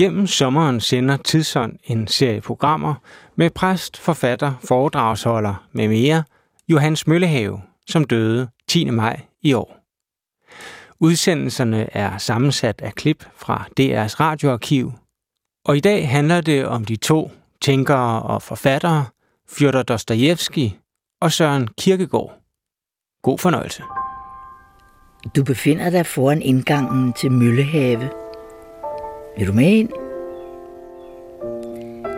Gennem sommeren sender Tidsånd en serie programmer med præst, forfatter, foredragsholder med mere Johannes Møllehave, som døde 10. maj i år. Udsendelserne er sammensat af klip fra DR's radioarkiv, og i dag handler det om de to tænkere og forfattere, Fyodor Dostojevski og Søren Kierkegaard. God fornøjelse. Du befinder dig foran indgangen til Møllehave. Vil du med ind?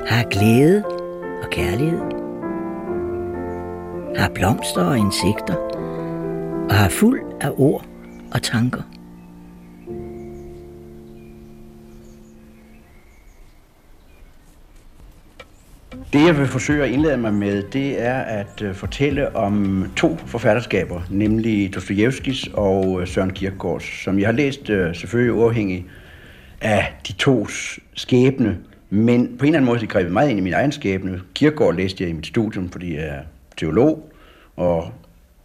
Har glæde og kærlighed. Har blomster og insekter. Og har fuld af ord og tanker. Det, jeg vil forsøge at indlede mig med, det er at øh, fortælle om to forfatterskaber, nemlig Dostojevskis og øh, Søren Kierkegaards, som jeg har læst øh, selvfølgelig uafhængigt af de to skæbne, men på en eller anden måde det grebet meget ind i min egen skæbne. Kirkegaard læste jeg i mit studium, fordi jeg er teolog, og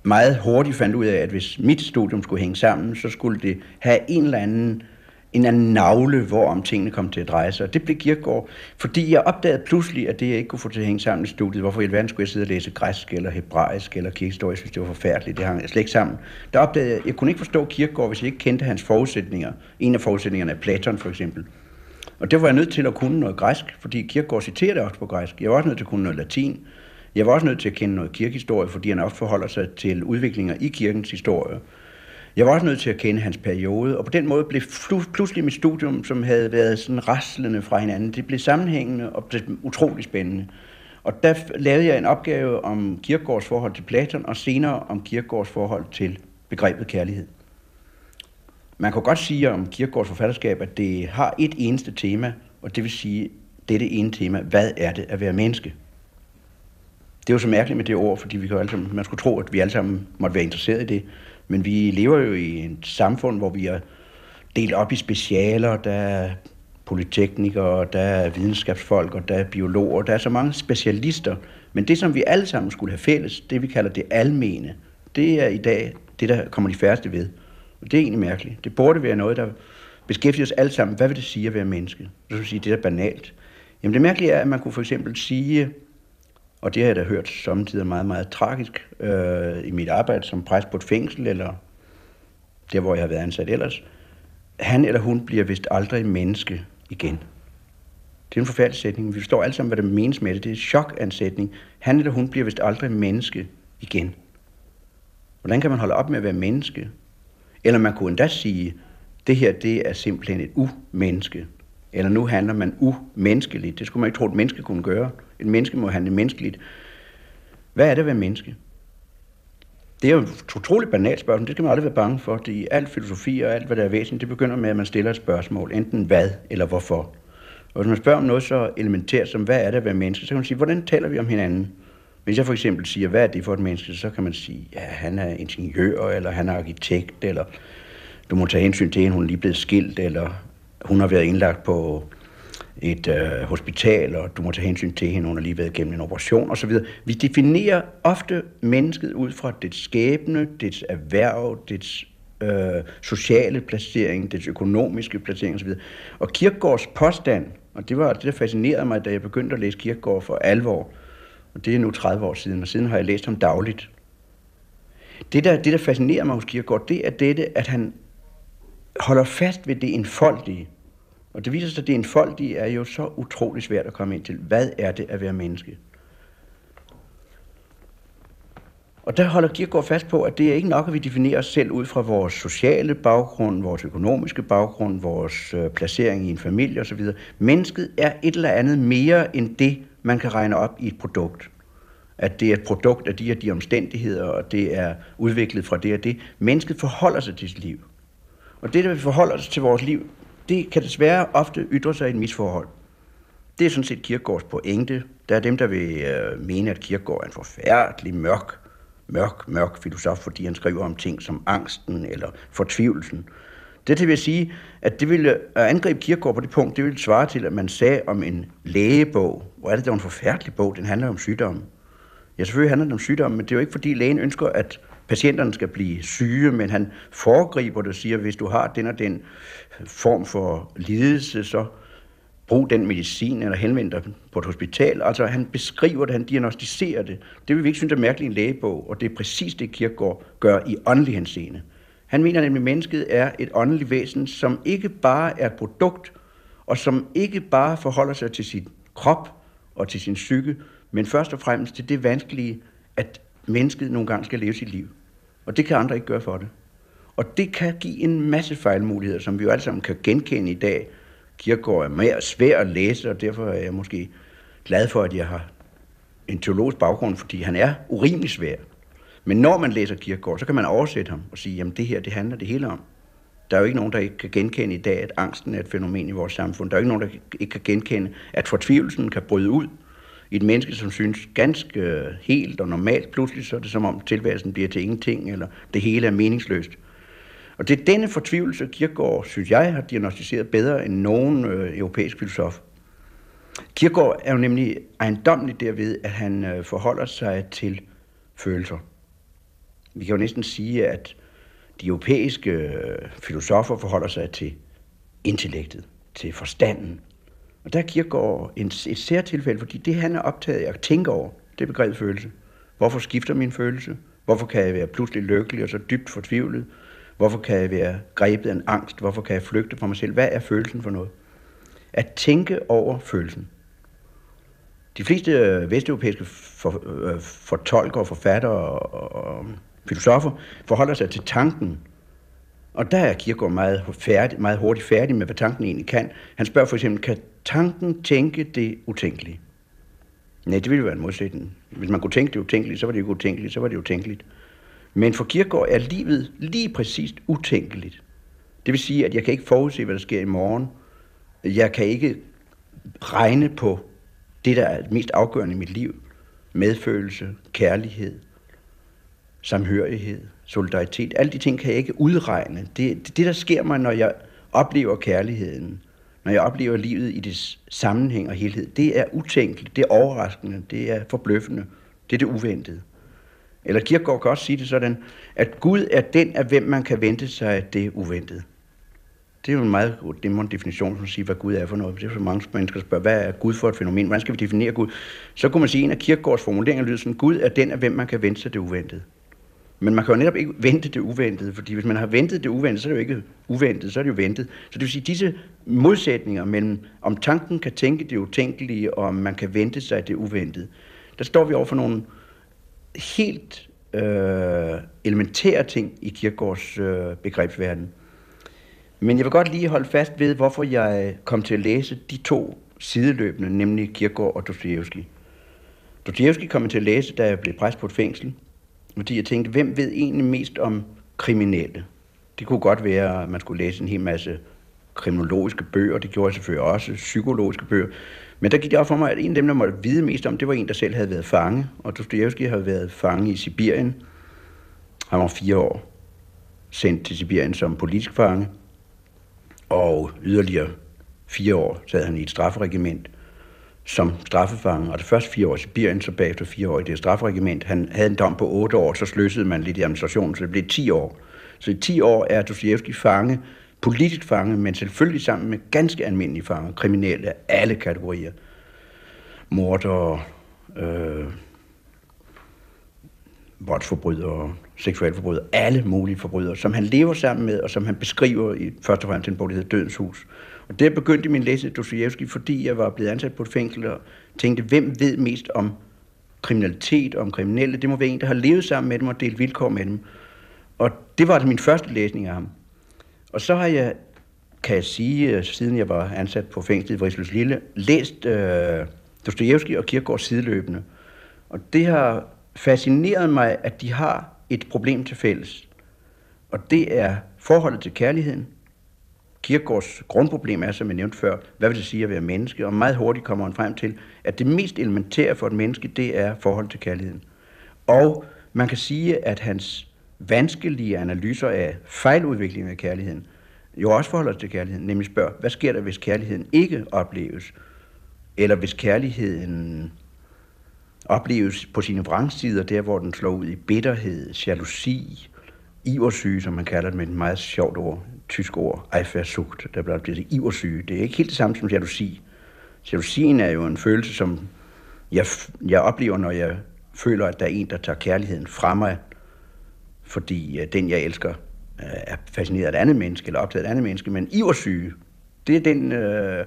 meget hurtigt fandt ud af, at hvis mit studium skulle hænge sammen, så skulle det have en eller anden en anden navle, hvor om tingene kom til at dreje sig. Og det blev Kierkegaard, fordi jeg opdagede pludselig, at det jeg ikke kunne få til at hænge sammen i studiet, hvorfor i alverden skulle jeg sidde og læse græsk eller hebraisk eller kirkehistorie, jeg synes, det var forfærdeligt, det hang slet ikke sammen. Der opdagede jeg, jeg kunne ikke forstå Kierkegaard, hvis jeg ikke kendte hans forudsætninger. En af forudsætningerne er Platon for eksempel. Og det var jeg nødt til at kunne noget græsk, fordi Kierkegaard citerede også på græsk. Jeg var også nødt til at kunne noget latin. Jeg var også nødt til at kende noget kirkehistorie, fordi han også forholder sig til udviklinger i kirkens historie. Jeg var også nødt til at kende hans periode, og på den måde blev pludselig mit studium, som havde været sådan raslende fra hinanden, det blev sammenhængende og blev utrolig spændende. Og der lavede jeg en opgave om Kierkegaards forhold til Platon, og senere om Kierkegaards forhold til begrebet kærlighed. Man kan godt sige om Kierkegaards forfatterskab, at det har et eneste tema, og det vil sige, dette ene tema, hvad er det at være menneske? Det er jo så mærkeligt med det ord, fordi vi kan alle sammen, man skulle tro, at vi alle sammen måtte være interesseret i det. Men vi lever jo i et samfund, hvor vi er delt op i specialer, der er polyteknikere, der er videnskabsfolk, og der er biologer, der er så mange specialister. Men det, som vi alle sammen skulle have fælles, det vi kalder det almene, det er i dag det, der kommer de færreste ved. Og det er egentlig mærkeligt. Det burde være noget, der beskæftiger os alle sammen. Hvad vil det sige at være menneske? Det vil sige, det er banalt. Jamen det mærkelige er, at man kunne for eksempel sige, og det har jeg da hørt samtidig meget, meget tragisk øh, i mit arbejde som præst på et fængsel, eller der, hvor jeg har været ansat ellers. Han eller hun bliver vist aldrig menneske igen. Det er en forfærdelig sætning. Vi forstår alle sammen, hvad det menes med det. Det er en chokansætning. Han eller hun bliver vist aldrig menneske igen. Hvordan kan man holde op med at være menneske? Eller man kunne endda sige, det her det er simpelthen et umenneske. Eller nu handler man umenneskeligt. Det skulle man ikke tro, at et menneske kunne gøre. Et menneske må handle menneskeligt. Hvad er det at være menneske? Det er jo et utroligt banalt spørgsmål. Det skal man aldrig være bange for. Det er alt filosofi og alt, hvad der er væsentligt, det begynder med, at man stiller et spørgsmål. Enten hvad eller hvorfor. Og hvis man spørger om noget så elementært som, hvad er det at være menneske, så kan man sige, hvordan taler vi om hinanden? Hvis jeg for eksempel siger, hvad er det for et menneske, så kan man sige, ja, han er ingeniør, eller han er arkitekt, eller du må tage hensyn til, at hun er lige blevet skilt, eller hun har været indlagt på et øh, hospital, og du må tage hensyn til hende, hun har lige været igennem en operation osv. Vi definerer ofte mennesket ud fra dets skæbne, dets erhverv, dets øh, sociale placering, dets økonomiske placering osv. Og Kierkegaards påstand, og det var det, der fascinerede mig, da jeg begyndte at læse Kierkegaard for alvor, og det er nu 30 år siden, og siden har jeg læst ham dagligt. Det, der, det, der fascinerer mig hos Kierkegaard, det er dette, at han holder fast ved det enfoldige. Og det viser sig, at det enfoldige er jo så utrolig svært at komme ind til. Hvad er det at være menneske? Og der holder Kierkegaard fast på, at det er ikke nok, at vi definerer os selv ud fra vores sociale baggrund, vores økonomiske baggrund, vores øh, placering i en familie osv. Mennesket er et eller andet mere end det, man kan regne op i et produkt. At det er et produkt af de og de omstændigheder, og det er udviklet fra det og det. Mennesket forholder sig til sit liv. Og det, der vi forholder os til vores liv, det kan desværre ofte ytre sig i et misforhold. Det er sådan set Kierkegaards pointe. Der er dem, der vil øh, mene, at Kierkegaard er en forfærdelig mørk, mørk, mørk filosof, fordi han skriver om ting som angsten eller fortvivlelsen. Det vil sige, at det ville at angribe Kierkegaard på det punkt, det ville svare til, at man sagde om en lægebog, hvor er det, der en forfærdelig bog, den handler om sygdomme. Ja, selvfølgelig handler den om sygdomme, men det er jo ikke, fordi lægen ønsker, at patienterne skal blive syge, men han foregriber det og siger, hvis du har den og den form for lidelse, så brug den medicin, eller henvend dig på et hospital. Altså han beskriver det, han diagnostiserer det. Det vil vi ikke synes er mærkeligt i en lægebog, og det er præcis det, Kierkegaard gør i åndelig henseende. Han mener nemlig, at mennesket er et åndeligt væsen, som ikke bare er et produkt, og som ikke bare forholder sig til sin krop og til sin psyke, men først og fremmest til det vanskelige, at mennesket nogle gange skal leve sit liv. Og det kan andre ikke gøre for det. Og det kan give en masse fejlmuligheder, som vi jo alle sammen kan genkende i dag. Kierkegaard er mere svær at læse, og derfor er jeg måske glad for, at jeg har en teologisk baggrund, fordi han er urimelig svær. Men når man læser Kierkegaard, så kan man oversætte ham og sige, jamen det her, det handler det hele om. Der er jo ikke nogen, der ikke kan genkende i dag, at angsten er et fænomen i vores samfund. Der er jo ikke nogen, der ikke kan genkende, at fortvivlelsen kan bryde ud i et menneske, som synes ganske helt og normalt. Pludselig så er det som om tilværelsen bliver til ingenting, eller det hele er meningsløst. Og det er denne fortvivlelse, Kierkegaard, synes jeg, har diagnostiseret bedre end nogen øh, europæisk filosof. Kierkegaard er jo nemlig ejendomlig derved, at han øh, forholder sig til følelser. Vi kan jo næsten sige, at de europæiske øh, filosofer forholder sig til intellektet, til forstanden. Og der er Kierkegaard en, et særtilfælde, fordi det han er optaget af at tænke over, det er begrebet følelse. Hvorfor skifter min følelse? Hvorfor kan jeg være pludselig lykkelig og så dybt fortvivlet? Hvorfor kan jeg være grebet af en angst? Hvorfor kan jeg flygte fra mig selv? Hvad er følelsen for noget? At tænke over følelsen. De fleste øh, vesteuropæiske for, øh, fortolkere, forfattere og, og filosofer forholder sig til tanken. Og der er Kierkegaard meget, færdig, meget hurtigt færdig med, hvad tanken egentlig kan. Han spørger for eksempel, kan tanken tænke det utænkelige? Nej, det ville jo være en modsætning. Hvis man kunne tænke det utænkelige, så var det jo utænkeligt, så var det utænkeligt. Men for Kirkegaard er livet lige præcist utænkeligt. Det vil sige, at jeg kan ikke forudse, hvad der sker i morgen. Jeg kan ikke regne på det, der er mest afgørende i mit liv. Medfølelse, kærlighed, samhørighed, solidaritet. Alle de ting kan jeg ikke udregne. Det, det, det der sker mig, når jeg oplever kærligheden, når jeg oplever livet i det sammenhæng og helhed, det er utænkeligt, det er overraskende, det er forbløffende, det er det uventede. Eller Kierkegaard kan også sige det sådan, at Gud er den, af hvem man kan vente sig det uventede. Det er jo en meget god det definition, som siger, hvad Gud er for noget. Det er så mange mennesker, der spørger, hvad er Gud for et fænomen? Hvordan skal vi definere Gud? Så kunne man sige, at en af Kierkegaards formuleringer lyder sådan, Gud er den, af hvem man kan vente sig det uventede. Men man kan jo netop ikke vente det uventede, fordi hvis man har ventet det uventede, så er det jo ikke uventet, så er det jo ventet. Så det vil sige, disse modsætninger mellem, om tanken kan tænke det utænkelige, og om man kan vente sig det uventede, der står vi over for nogle helt øh, elementære ting i Kierkegaards øh, begrebsverden. Men jeg vil godt lige holde fast ved, hvorfor jeg kom til at læse de to sideløbende, nemlig Kierkegaard og Dostoyevsky. Dostoyevsky kom jeg til at læse, da jeg blev præst på et fængsel, fordi jeg tænkte, hvem ved egentlig mest om kriminelle? Det kunne godt være, at man skulle læse en hel masse kriminologiske bøger, det gjorde jeg selvfølgelig også, psykologiske bøger. Men der gik det op for mig, at en af dem, der måtte vide mest om, det var en, der selv havde været fange. Og Dostoyevsky havde været fange i Sibirien. Han var fire år sendt til Sibirien som politisk fange. Og yderligere fire år sad han i et strafferegiment som straffefange. Og det første fire år i Sibirien, så bagefter fire år i det strafferegiment. Han havde en dom på otte år, så sløsede man lidt i administrationen, så det blev ti år. Så i ti år er Dostoyevsky fange politisk fange, men selvfølgelig sammen med ganske almindelige fanger, kriminelle af alle kategorier. Morder, øh, voldsforbrydere, seksualforbrydere, alle mulige forbrydere, som han lever sammen med, og som han beskriver i først og fremmest en bog, der hedder Dødens Hus. Og der begyndte min læsning af Dostoyevsky, fordi jeg var blevet ansat på et fængsel og tænkte, hvem ved mest om kriminalitet om kriminelle? Det må være en, der har levet sammen med dem og delt vilkår med dem. Og det var altså min første læsning af ham. Og så har jeg, kan jeg sige, øh, siden jeg var ansat på fængslet i Vrisløs Lille, læst øh, Dostoyevsky og Kierkegaard sideløbende. Og det har fascineret mig, at de har et problem til fælles. Og det er forholdet til kærligheden. Kierkegaards grundproblem er, som jeg nævnte før, hvad vil det sige at være menneske? Og meget hurtigt kommer han frem til, at det mest elementære for et menneske, det er forholdet til kærligheden. Og man kan sige, at hans vanskelige analyser af fejludviklingen af kærligheden, jo også forholder sig til kærligheden, nemlig spørger, hvad sker der, hvis kærligheden ikke opleves? Eller hvis kærligheden opleves på sine vrangstider, der hvor den slår ud i bitterhed, jalousi, iversyge, som man kalder det med et meget sjovt ord, tysk ord, Eifersucht, der bliver det iversyge. Det er ikke helt det samme som jalousi. Jalousien er jo en følelse, som jeg, jeg oplever, når jeg føler, at der er en, der tager kærligheden fra mig, fordi øh, den, jeg elsker, øh, er fascineret af et andet menneske, eller optaget af et andet menneske, men iversyge, det er den øh,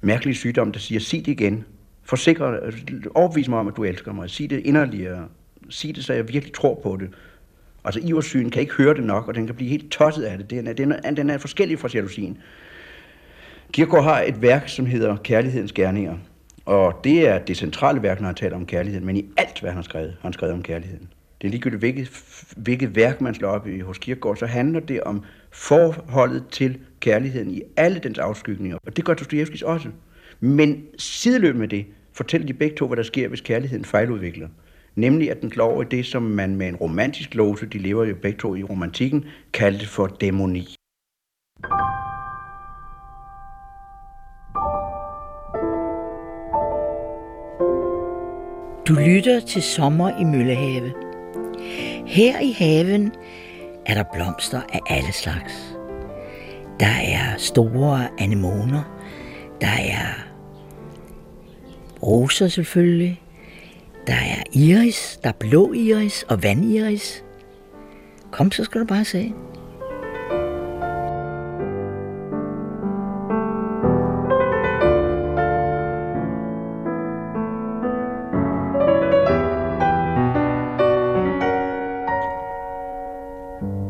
mærkelige sygdom, der siger, sig det igen, forsikre, overbevise mig om, at du elsker mig, sig det inderligere, sig det, så jeg virkelig tror på det. Altså iversyn kan ikke høre det nok, og den kan blive helt tosset af det. Den er, den er, den er forskellig fra jalousien. Kierkegaard har et værk, som hedder Kærlighedens Gerninger, og det er det centrale værk, når han taler om kærligheden, men i alt, hvad han har skrevet, har han skrevet om kærligheden. Det er ligegyldigt, hvilket, hvilket værk man slår op i hos Kierkegaard, så handler det om forholdet til kærligheden i alle dens afskygninger. Og det gør Dostojevskis også. Men sideløbende med det, fortæller de begge to, hvad der sker, hvis kærligheden fejludvikler. Nemlig at den slår over i det, som man med en romantisk låse, de lever jo begge to i romantikken, kaldte for dæmoni. Du lytter til Sommer i Møllehave. Her i haven er der blomster af alle slags. Der er store anemoner. Der er roser selvfølgelig. Der er iris, der er blå iris og vandiris. Kom, så skal du bare se.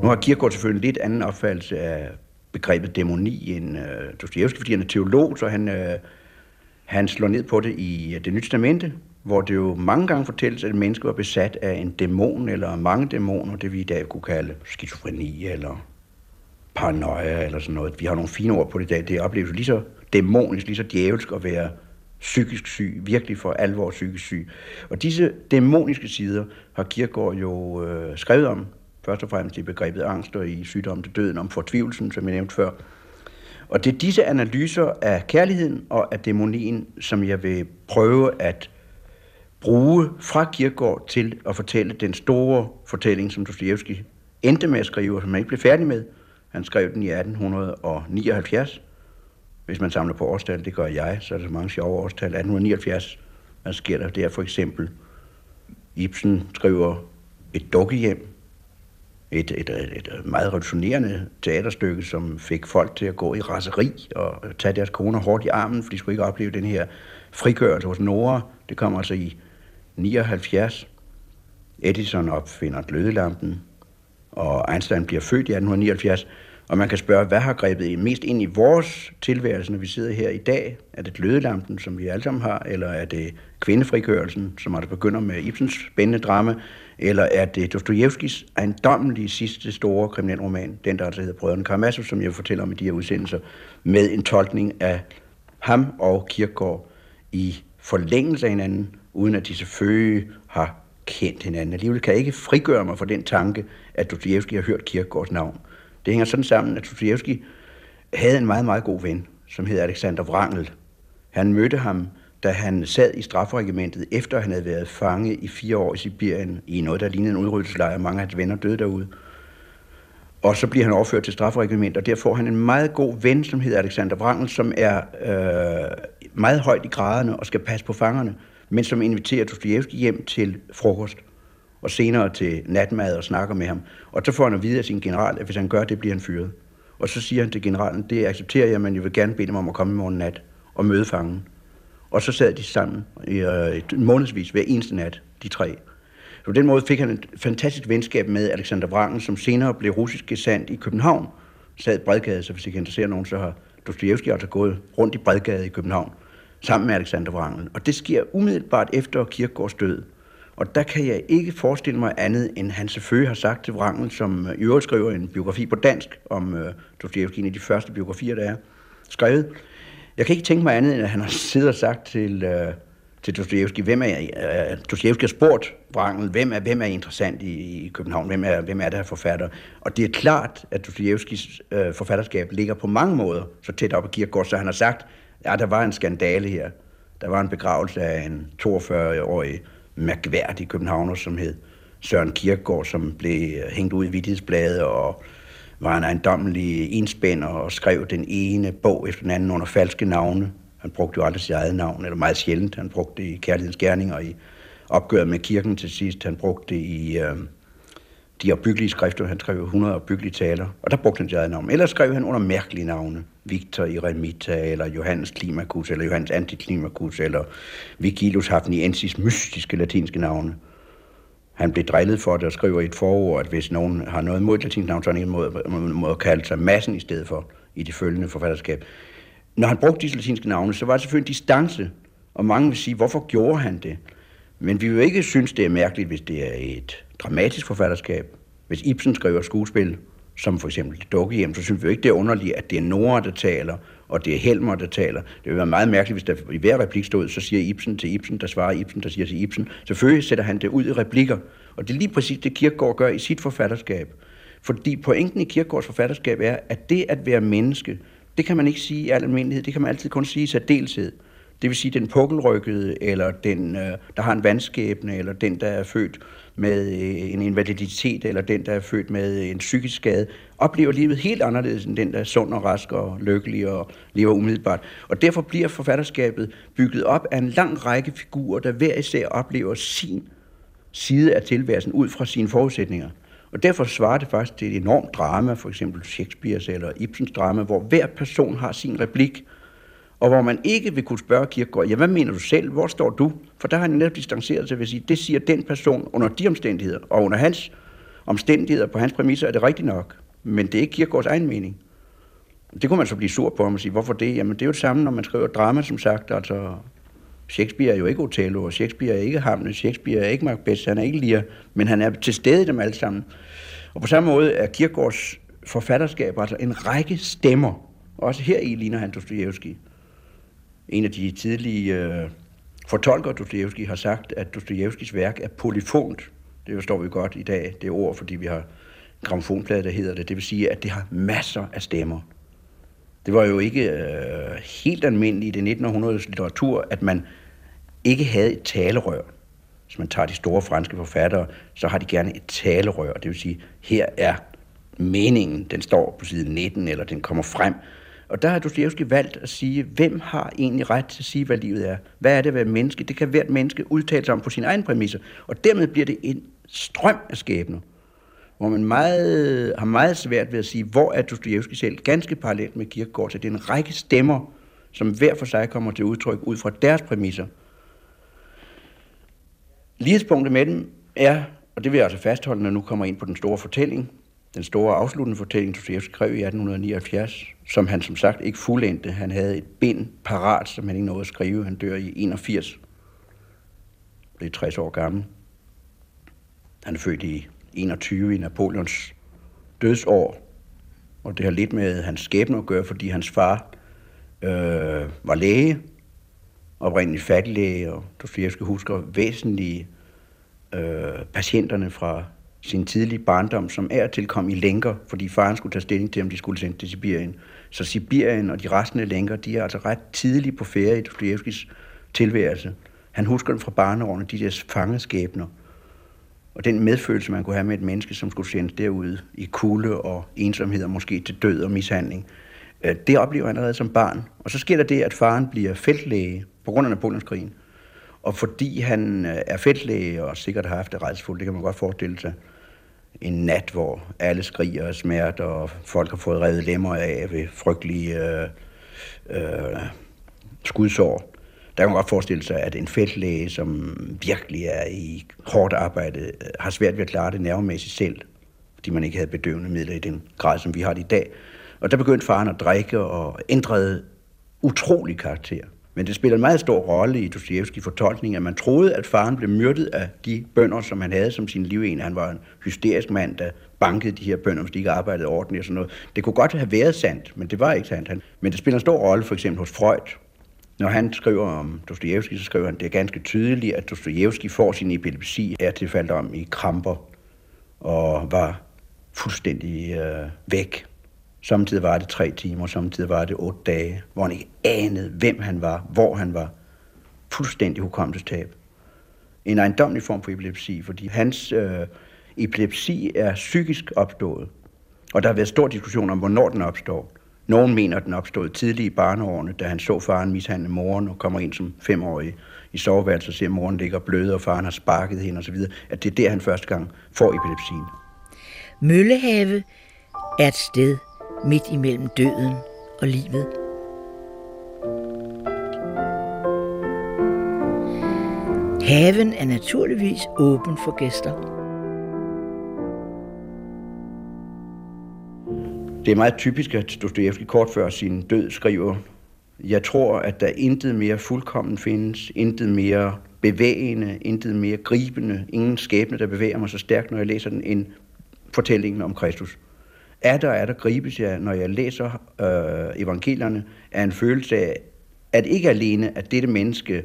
Nu har Kierkegaard selvfølgelig en lidt anden opfattelse af begrebet dæmoni end øh, Dostoyevsky, fordi han er teolog, så han, øh, han slår ned på det i øh, det nye testamente, hvor det jo mange gange fortælles, at mennesket var besat af en dæmon eller mange dæmoner, det vi i dag kunne kalde skizofreni eller paranoia eller sådan noget. Vi har nogle fine ord på det i dag. Det opleves lige så dæmonisk, lige så djævelsk at være psykisk syg, virkelig for alvor psykisk syg. Og disse dæmoniske sider har Kierkegaard jo øh, skrevet om først og fremmest i begrebet angst og i sygdommen til døden, om fortvivlelsen, som jeg nævnte før. Og det er disse analyser af kærligheden og af dæmonien, som jeg vil prøve at bruge fra Kierkegaard til at fortælle den store fortælling, som Dostoyevsky endte med at skrive, og som han ikke blev færdig med. Han skrev den i 1879. Hvis man samler på årstal, det gør jeg, så er der så mange sjove årstal. 1879, hvad sker der der for eksempel? Ibsen skriver et dukkehjem, et, et, et meget revolutionerende teaterstykke, som fik folk til at gå i raseri og tage deres koner hårdt i armen, for de skulle ikke opleve den her frigørelse hos Nora. Det kom altså i 79. Edison opfinder glødelampen, og Einstein bliver født i 1879. Og man kan spørge, hvad har grebet mest ind i vores tilværelse, når vi sidder her i dag? Er det glødelampen, som vi alle sammen har, eller er det kvindefrigørelsen, som altså begynder med Ibsens spændende drama, eller er det Dostojevskis ejendommelige sidste store kriminalroman, den der altså hedder Brødrene Karamazov, som jeg fortæller om i de her udsendelser, med en tolkning af ham og Kierkegaard i forlængelse af hinanden, uden at de selvfølgelig har kendt hinanden. Alligevel kan jeg ikke frigøre mig fra den tanke, at Dostojevski har hørt Kierkegaards navn. Det hænger sådan sammen, at Dostojevski havde en meget, meget god ven, som hed Alexander Wrangel. Han mødte ham da han sad i strafregimentet, efter han havde været fange i fire år i Sibirien, i noget, der lignede en udryddelseslejr. Mange af hans venner døde derude. Og så bliver han overført til strafregimentet, og der får han en meget god ven, som hedder Alexander Wrangel, som er øh, meget højt i graderne og skal passe på fangerne, men som inviterer Dostoyevsky hjem til frokost og senere til natmad og snakker med ham. Og så får han at vide af sin general, at hvis han gør det, bliver han fyret. Og så siger han til generalen, det accepterer jeg, men jeg vil gerne bede dem om at komme i morgen nat og møde fangen. Og så sad de sammen i øh, månedsvis hver eneste nat, de tre. Så på den måde fik han et fantastisk venskab med Alexander Wrangel, som senere blev russisk gesandt i København. Sad i Bredgade, så hvis I kan interessere nogen, så har Dostojevski altså gået rundt i Bredgade i København sammen med Alexander Wrangel. Og det sker umiddelbart efter Kierkegaards død. Og der kan jeg ikke forestille mig andet, end han selvfølgelig har sagt til Wrangel, som øh, i øvrigt skriver en biografi på dansk om øh, Dostojevski, en af de første biografier, der er skrevet, jeg kan ikke tænke mig andet, end at han har siddet og sagt til, øh, til Dostoyevsky, hvem er, øh, Dostoyevsky har spurgt Wrangel, hvem er, hvem er interessant i, i København, hvem er, hvem er der forfatter. Og det er klart, at Dostojevskis øh, forfatterskab ligger på mange måder så tæt op ad Kierkegaard, så han har sagt, ja, der var en skandale her. Der var en begravelse af en 42-årig mærkværdig københavner, som hed Søren Kierkegaard, som blev øh, hængt ud i Vittighedsbladet og var en ejendommelig enspænder og skrev den ene bog efter den anden under falske navne. Han brugte jo aldrig sit eget navn, eller meget sjældent. Han brugte det i Kærlighedens Gerning og i opgøret med kirken til sidst. Han brugte det i øh, de opbyggelige skrifter. Han skrev 100 opbyggelige taler, og der brugte han sit eget navn. Ellers skrev han under mærkelige navne. Victor Eremita, eller Johannes Klimakus, eller Johannes Antiklimakus, eller Vigilus Hafniensis, mystiske latinske navne. Han blev drillet for det og skriver i et forord, at hvis nogen har noget mod et latinsk navn, så er han måde, måde at kalde sig massen i stedet for i det følgende forfatterskab. Når han brugte disse latinske navne, så var det selvfølgelig en distance, og mange vil sige, hvorfor gjorde han det? Men vi vil ikke synes, det er mærkeligt, hvis det er et dramatisk forfatterskab. Hvis Ibsen skriver skuespil, som for eksempel Dukkehjem, så synes vi jo ikke, det er underligt, at det er Nora, der taler, og det er Helmer, der taler. Det ville være meget mærkeligt, hvis der i hver replik stod, så siger Ibsen til Ibsen, der svarer Ibsen, der siger til Ibsen. Selvfølgelig sætter han det ud i replikker, og det er lige præcis det, Kierkegaard gør i sit forfatterskab. Fordi pointen i Kierkegaards forfatterskab er, at det at være menneske, det kan man ikke sige i al almindelighed, det kan man altid kun sige i særdeleshed. Det vil sige, den pukkelrykkede, eller den, øh, der har en vandskæbne, eller den, der er født med øh, en invaliditet, eller den, der er født med en psykisk skade, oplever livet helt anderledes end den, der er sund og rask og lykkelig og lever umiddelbart. Og derfor bliver forfatterskabet bygget op af en lang række figurer, der hver især oplever sin side af tilværelsen ud fra sine forudsætninger. Og derfor svarer det faktisk til et enormt drama, for eksempel Shakespeares eller Ibsens drama, hvor hver person har sin replik, og hvor man ikke vil kunne spørge Kierkegaard, ja, hvad mener du selv? Hvor står du? For der har han netop distanceret sig ved at sige, det siger den person under de omstændigheder, og under hans omstændigheder, på hans præmisser, er det rigtigt nok. Men det er ikke Kierkegaards egen mening. Det kunne man så blive sur på ham og sige, hvorfor det? Jamen det er jo det samme, når man skriver drama, som sagt. Altså, Shakespeare er jo ikke Othello, og Shakespeare er ikke Hamlet, Shakespeare er ikke Macbeth, han er ikke Lear, men han er til stede i dem alle sammen. Og på samme måde er Kierkegaards forfatterskab altså en række stemmer. Også her i ligner han Dostojevski. En af de tidlige øh, fortolkere Dostoyevsky, har sagt, at Dostoyevskis værk er polyfont. Det forstår vi godt i dag, det ord, fordi vi har gramofonplade, der hedder det. Det vil sige, at det har masser af stemmer. Det var jo ikke øh, helt almindeligt i det 1900-års litteratur, at man ikke havde et talerør. Hvis man tager de store franske forfattere, så har de gerne et talerør. Det vil sige, her er meningen, den står på side 19, eller den kommer frem. Og der har Dostoyevsky valgt at sige, hvem har egentlig ret til at sige, hvad livet er? Hvad er det at være menneske? Det kan hvert menneske udtale sig om på sine egne præmisser. Og dermed bliver det en strøm af skæbner, hvor man meget, har meget svært ved at sige, hvor er Dostoyevsky selv ganske parallelt med Kierkegaard. Så det er en række stemmer, som hver for sig kommer til udtryk ud fra deres præmisser. Lighedspunktet med dem er, og det vil jeg altså fastholde, når nu kommer ind på den store fortælling, den store afsluttende fortælling, Dostoyevsky skrev i 1879, som han som sagt ikke fuldendte. Han havde et bind parat, som han ikke nåede at skrive. Han dør i 81. Blev 60 år gammel. Han er født i 21 i Napoleons dødsår, og det har lidt med hans skæbne at gøre, fordi hans far øh, var læge, oprindeligt fattiglæge, og Dostoyevsky husker væsentlige øh, patienterne fra sin tidlige barndom, som er tilkom i lænker, fordi faren skulle tage stilling til, om de skulle sendes til Sibirien. Så Sibirien og de restende lænker, de er altså ret tidligt på ferie i Dostojevskis tilværelse. Han husker dem fra barneårene, de der fangeskæbner. Og den medfølelse, man kunne have med et menneske, som skulle sendes derude i kulde og ensomhed og måske til død og mishandling, øh, det oplever han allerede som barn. Og så sker der det, at faren bliver feltlæge på grund af Napoleonskrigen. Og fordi han øh, er feltlæge og sikkert har haft det rejsefuldt, det kan man godt forestille sig, en nat, hvor alle skriger af smerte, og folk har fået revet lemmer af ved frygtelige øh, øh, skudsår. Der kan man godt forestille sig, at en feltlæge, som virkelig er i hårdt arbejde, øh, har svært ved at klare det nervemæssigt selv, fordi man ikke havde bedøvende midler i den grad, som vi har det i dag. Og der begyndte faren at drikke og ændrede utrolig karakter. Men det spiller en meget stor rolle i Dostojevskis fortolkning, at man troede, at faren blev myrdet af de bønder, som han havde som sin liven. Han var en hysterisk mand, der bankede de her bønder, hvis de ikke arbejdede ordentligt og sådan noget. Det kunne godt have været sandt, men det var ikke sandt. Men det spiller en stor rolle for eksempel hos Freud. Når han skriver om Dostojevski, så skriver han, at det er ganske tydeligt, at Dostojevski får sin epilepsi er tilfældet om i kramper og var fuldstændig øh, væk Samtidig var det tre timer, samtidig var det otte dage, hvor han ikke anede, hvem han var, hvor han var. Fuldstændig hukommelsestab. En ejendomlig form for epilepsi, fordi hans øh, epilepsi er psykisk opstået. Og der har været stor diskussion om, hvornår den opstår. Nogen mener, at den opstod tidligt i barneårene, da han så faren mishandle moren og kommer ind som femårig i soveværelset og ser, at moren ligger blød, og faren har sparket hende osv., at det er der, han første gang får epilepsien. Møllehave er et sted midt imellem døden og livet. Haven er naturligvis åben for gæster. Det er meget typisk, at Dostoyevsky kort før sin død skriver, jeg tror, at der intet mere fuldkommen findes, intet mere bevægende, intet mere gribende, ingen skæbne, der bevæger mig så stærkt, når jeg læser den, end fortællingen om Kristus. Er der, er der gribes jeg, når jeg læser øh, evangelierne, er en følelse af, at ikke alene, at dette menneske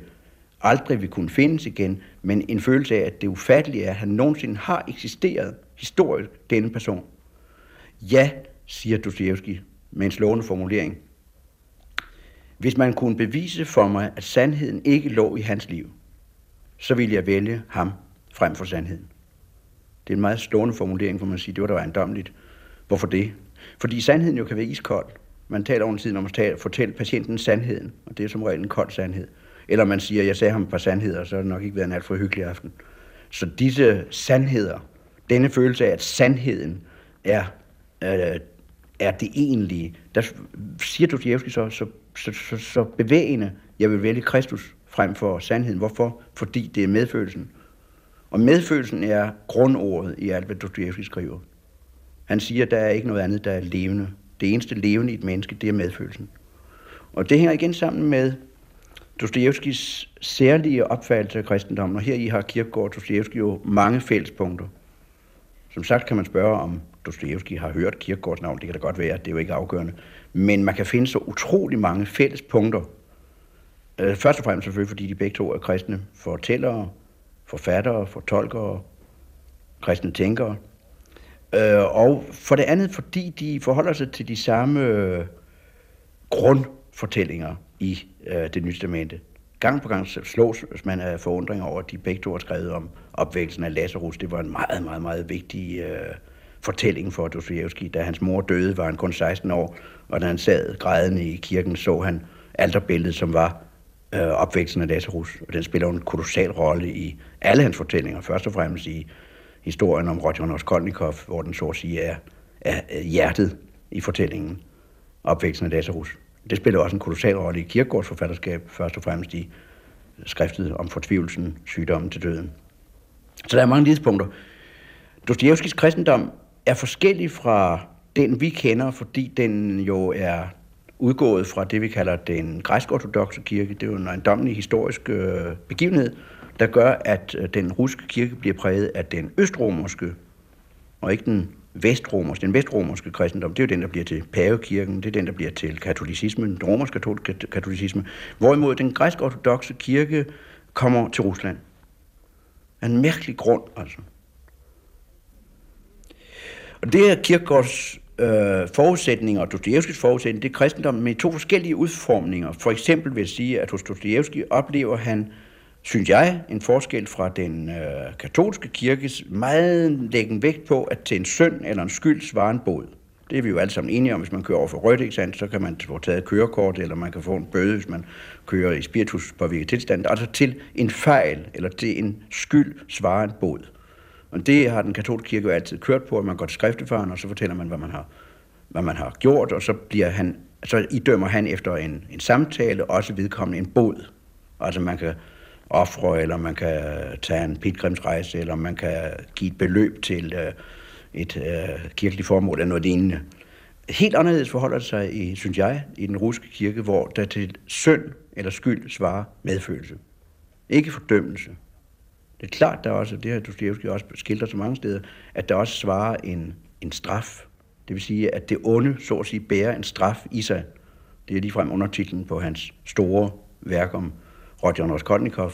aldrig vil kunne findes igen, men en følelse af, at det ufattelige er, at han nogensinde har eksisteret historisk, denne person. Ja, siger Dostoevsky med en slående formulering. Hvis man kunne bevise for mig, at sandheden ikke lå i hans liv, så ville jeg vælge ham frem for sandheden. Det er en meget slående formulering, hvor man siger, det var da ejendomligt. Hvorfor det? Fordi sandheden jo kan være iskold. Man taler over tiden om at fortælle patienten sandheden, og det er som regel en kold sandhed. Eller man siger, jeg sagde ham et par sandheder, så har det nok ikke været en alt for hyggelig aften. Så disse sandheder, denne følelse af, at sandheden er, øh, er det egentlige, der siger Dostoyevsky så, så, så, så, så bevægende, jeg vil vælge Kristus frem for sandheden. Hvorfor? Fordi det er medfølelsen. Og medfølelsen er grundordet i alt, hvad Dostoyevsky skriver. Han siger, at der er ikke noget andet, der er levende. Det eneste levende i et menneske, det er medfølelsen. Og det hænger igen sammen med Dostojevskis særlige opfattelse af kristendommen, og her i har Kierkegaard og Dostojevski jo mange fællespunkter. Som sagt kan man spørge, om Dostojevski har hørt Kierkegaards navn, det kan da godt være, det er jo ikke afgørende. Men man kan finde så utrolig mange fællespunkter. Øh, først og fremmest selvfølgelig, fordi de begge to er kristne fortællere, forfattere, fortolkere, kristne tænkere. Øh, og for det andet, fordi de forholder sig til de samme øh, grundfortællinger i øh, det nye testamente. Gang på gang slås man af forundring over, at de begge to har skrevet om opvækkelsen af Lazarus. Det var en meget, meget, meget vigtig øh, fortælling for Dostoyevsky. Da hans mor døde, var han kun 16 år, og da han sad grædende i kirken, så han alterbilledet, som var øh, opvækkelsen af Lazarus. Og den spiller en kolossal rolle i alle hans fortællinger. Først og fremmest i historien om Roger Raskolnikov, hvor den så at sige er, er hjertet i fortællingen. opvæksten af Lazarus. Det spiller også en kolossal rolle i Kirkegårds forfatterskab, først og fremmest i skriftet om fortvivlelsen, sygdommen til døden. Så der er mange lidspunkter. Dostojevskis kristendom er forskellig fra den, vi kender, fordi den jo er udgået fra det, vi kalder den græsk-ortodoxe kirke. Det er jo en ejendommelig historisk øh, begivenhed, der gør, at øh, den russiske kirke bliver præget af den østromerske, og ikke den vestromerske, den vestromerske kristendom, det er jo den, der bliver til pavekirken, det er den, der bliver til katolicismen, den romerske katolicisme, hvorimod den græsk-ortodoxe kirke kommer til Rusland. En mærkelig grund, altså. Og det er Kirkegaards øh, forudsætninger, og Dostojevskis forudsætning, det er kristendom med to forskellige udformninger. For eksempel vil jeg sige, at hos Dostojevski oplever han synes jeg, en forskel fra den øh, katolske kirkes meget læggen vægt på, at til en synd eller en skyld svarer en bod. Det er vi jo alle sammen enige om. Hvis man kører over for rødt, ikke sandt, så kan man få taget kørekort, eller man kan få en bøde, hvis man kører i spiritus på tilstand. Altså til en fejl, eller til en skyld svarer en bod. Og det har den katolske kirke jo altid kørt på, at man går til skriftefaren, og så fortæller man, hvad man har, hvad man har gjort, og så, bliver han, så idømmer han efter en, en samtale også vedkommende en bod. Altså man kan ofre, eller man kan tage en pilgrimsrejse, eller man kan give et beløb til øh, et øh, kirkeligt formål eller noget lignende. Helt anderledes forholder det sig, i, synes jeg, i den russiske kirke, hvor der til synd eller skyld svarer medfølelse. Ikke fordømmelse. Det er klart, der også, det har Dostoevsky også skildret så mange steder, at der også svarer en, en straf. Det vil sige, at det onde, så at sige, bærer en straf i sig. Det er ligefrem undertitlen på hans store værk om Rodion Raskolnikov,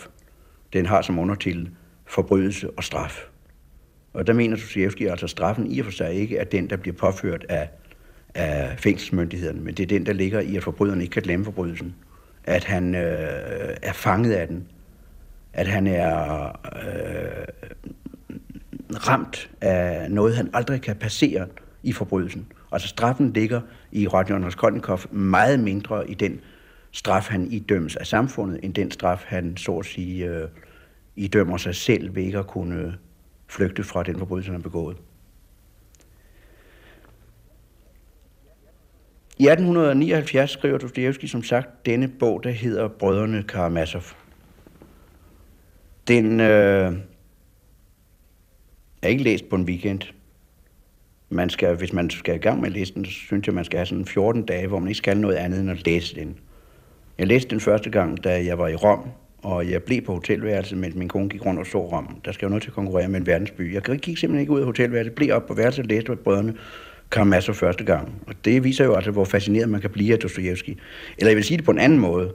den har som undertitel forbrydelse og straf. Og der mener Dostoyevsky altså, at straffen i og for sig ikke er den, der bliver påført af, af fængselsmyndighederne, men det er den, der ligger i, at forbryderen ikke kan glemme forbrydelsen. At han øh, er fanget af den. At han er øh, ramt af noget, han aldrig kan passere i forbrydelsen. Altså straffen ligger i Rodion Raskolnikov meget mindre i den straf, han idømmes af samfundet, end den straf, han så at sige øh, idømmer sig selv ved ikke at kunne flygte fra den forbrydelse, han har begået. I 1879 skriver Dostoyevsky som sagt denne bog, der hedder Brødrene Karamazov. Den øh, er ikke læst på en weekend. Man skal, hvis man skal i gang med at læse den, så synes jeg, man skal have sådan 14 dage, hvor man ikke skal noget andet end at læse den. Jeg læste den første gang, da jeg var i Rom, og jeg blev på hotelværelset, mens min kone gik rundt og så Rom. Der skal jo noget til at konkurrere med en verdensby. Jeg gik simpelthen ikke ud af hotelværelset, blev op på værelset og læste brødrene Karamazov første gang. Og det viser jo altså, hvor fascineret man kan blive af Dostojevski. Eller jeg vil sige det på en anden måde.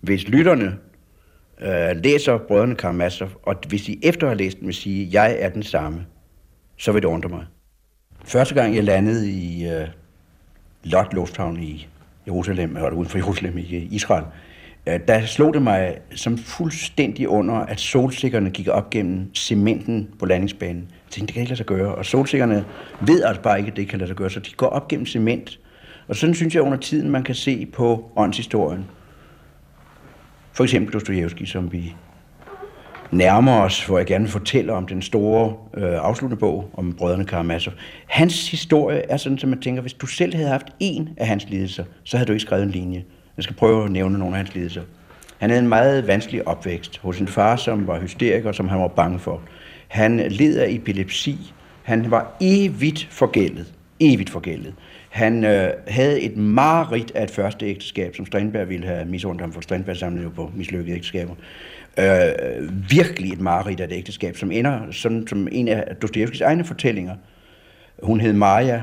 Hvis lytterne øh, læser Brødrene Karamazov, og hvis de efter har læst dem vil sige, jeg er den samme, så vil det undre mig. Første gang jeg landede i øh, Lot Lufthavn i Jerusalem, eller uden for Jerusalem i øh, Israel, øh, der slog det mig som fuldstændig under, at solsikkerne gik op gennem cementen på landingsbanen. Jeg tænkte, det kan ikke lade sig gøre. Og solsikkerne ved altså bare ikke, at det kan lade sig gøre, så de går op gennem cement. Og sådan synes jeg under tiden, man kan se på åndshistorien. For eksempel Dostojevski, som vi nærmer os, hvor jeg gerne vil fortælle om den store øh, afsluttende bog om brødrene Karamazov. Hans historie er sådan, at man tænker, hvis du selv havde haft en af hans lidelser, så havde du ikke skrevet en linje. Jeg skal prøve at nævne nogle af hans lidelser. Han havde en meget vanskelig opvækst hos en far, som var hysteriker, som han var bange for. Han led af epilepsi. Han var evigt forgældet. Evigt forgældet. Han øh, havde et mareridt af et første ægteskab, som Strindberg ville have misundt ham, for Strindberg samlede jo på mislykkede ægteskaber. Øh, virkelig et mareridt af et ægteskab, som ender sådan som en af Dostojevskis egne fortællinger. Hun hed Maja,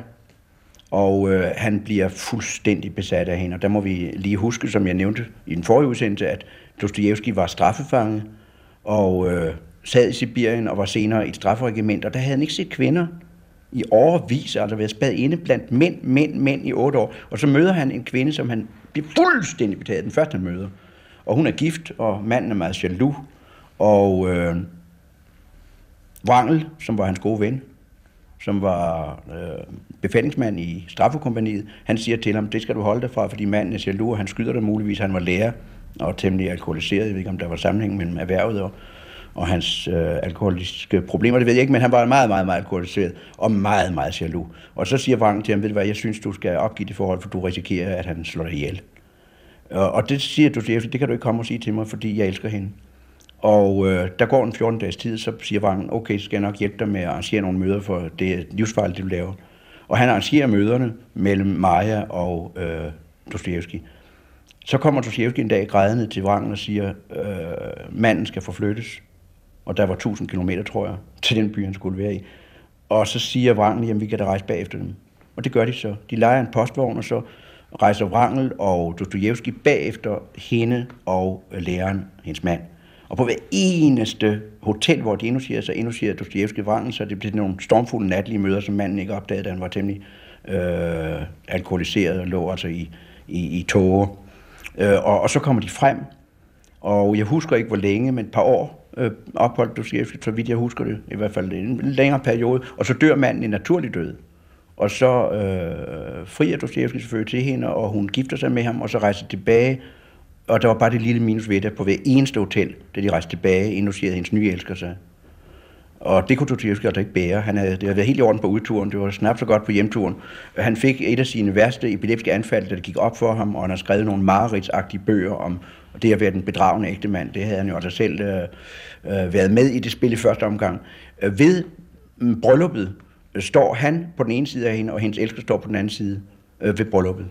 og øh, han bliver fuldstændig besat af hende. Og der må vi lige huske, som jeg nævnte i den forrige udsendelse, at Dostojevski var straffefange, og øh, sad i Sibirien og var senere i et strafregiment, og der havde han ikke set kvinder i overvis, altså været spadet inde blandt mænd, mænd, mænd i otte år. Og så møder han en kvinde, som han bliver fuldstændig betaget, den første han møder. Og hun er gift, og manden er meget jaloux. Og øh, Wrangel, som var hans gode ven, som var øh, befalingsmand i straffekompaniet, han siger til ham, det skal du holde dig fra, fordi manden er jaloux, og han skyder dig muligvis. Han var lærer og temmelig alkoholiseret. Jeg ved ikke, om der var sammenhæng mellem erhvervet og, og hans øh, alkoholiske problemer, det ved jeg ikke, men han var meget, meget, meget alkoholiseret og meget, meget jaloux. Og så siger Wrangel til ham, ved du hvad, jeg synes, du skal opgive det forhold, for du risikerer, at han slår dig ihjel. Og det siger du, det kan du ikke komme og sige til mig, fordi jeg elsker hende. Og øh, der går en 14 dages tid, så siger Vang, okay, så skal jeg nok hjælpe dig med at arrangere nogle møder for det livsfejl, du laver. Og han arrangerer møderne mellem Maja og øh, Dostoyevsky. Så kommer Dostoyevsky en dag grædende til Vang og siger, øh, manden skal forflyttes. Og der var 1000 km, tror jeg, til den by, han skulle være i. Og så siger Wrangel, jamen vi kan da rejse bagefter dem. Og det gør de så. De leger en postvogn, og så rejser Wrangel og Dostojevski bagefter hende og øh, læreren, hendes mand. Og på hver eneste hotel, hvor de indlogerer sig, indlogerer Dostojevski Wrangel, så det bliver nogle stormfulde natlige møder, som manden ikke opdagede, da han var temmelig øh, alkoholiseret og lå altså i, i, i tåge. Øh, og, og så kommer de frem, og jeg husker ikke, hvor længe, men et par år øh, opholdt siger, så vidt jeg husker det, i hvert fald en længere periode, og så dør manden en naturlig død. Og så øh, frier Dostojevski selvfølgelig til hende, og hun gifter sig med ham, og så rejser tilbage. Og der var bare det lille minus ved det, på hver eneste hotel, da de rejste tilbage, indlogerede hendes nye elsker sig. Og det kunne Dostojevski altså ikke bære. Han havde, det havde været helt i orden på udturen, det var snart så godt på hjemturen. Han fik et af sine værste epileptiske anfald, da det gik op for ham, og han har skrevet nogle mareridsagtige bøger om det at være den bedragende ægte mand. Det havde han jo altså selv øh, øh, været med i det spil i første omgang. Øh, ved mm, brylluppet øh, står han på den ene side af hende, og hendes elsker står på den anden side øh, ved brylluppet.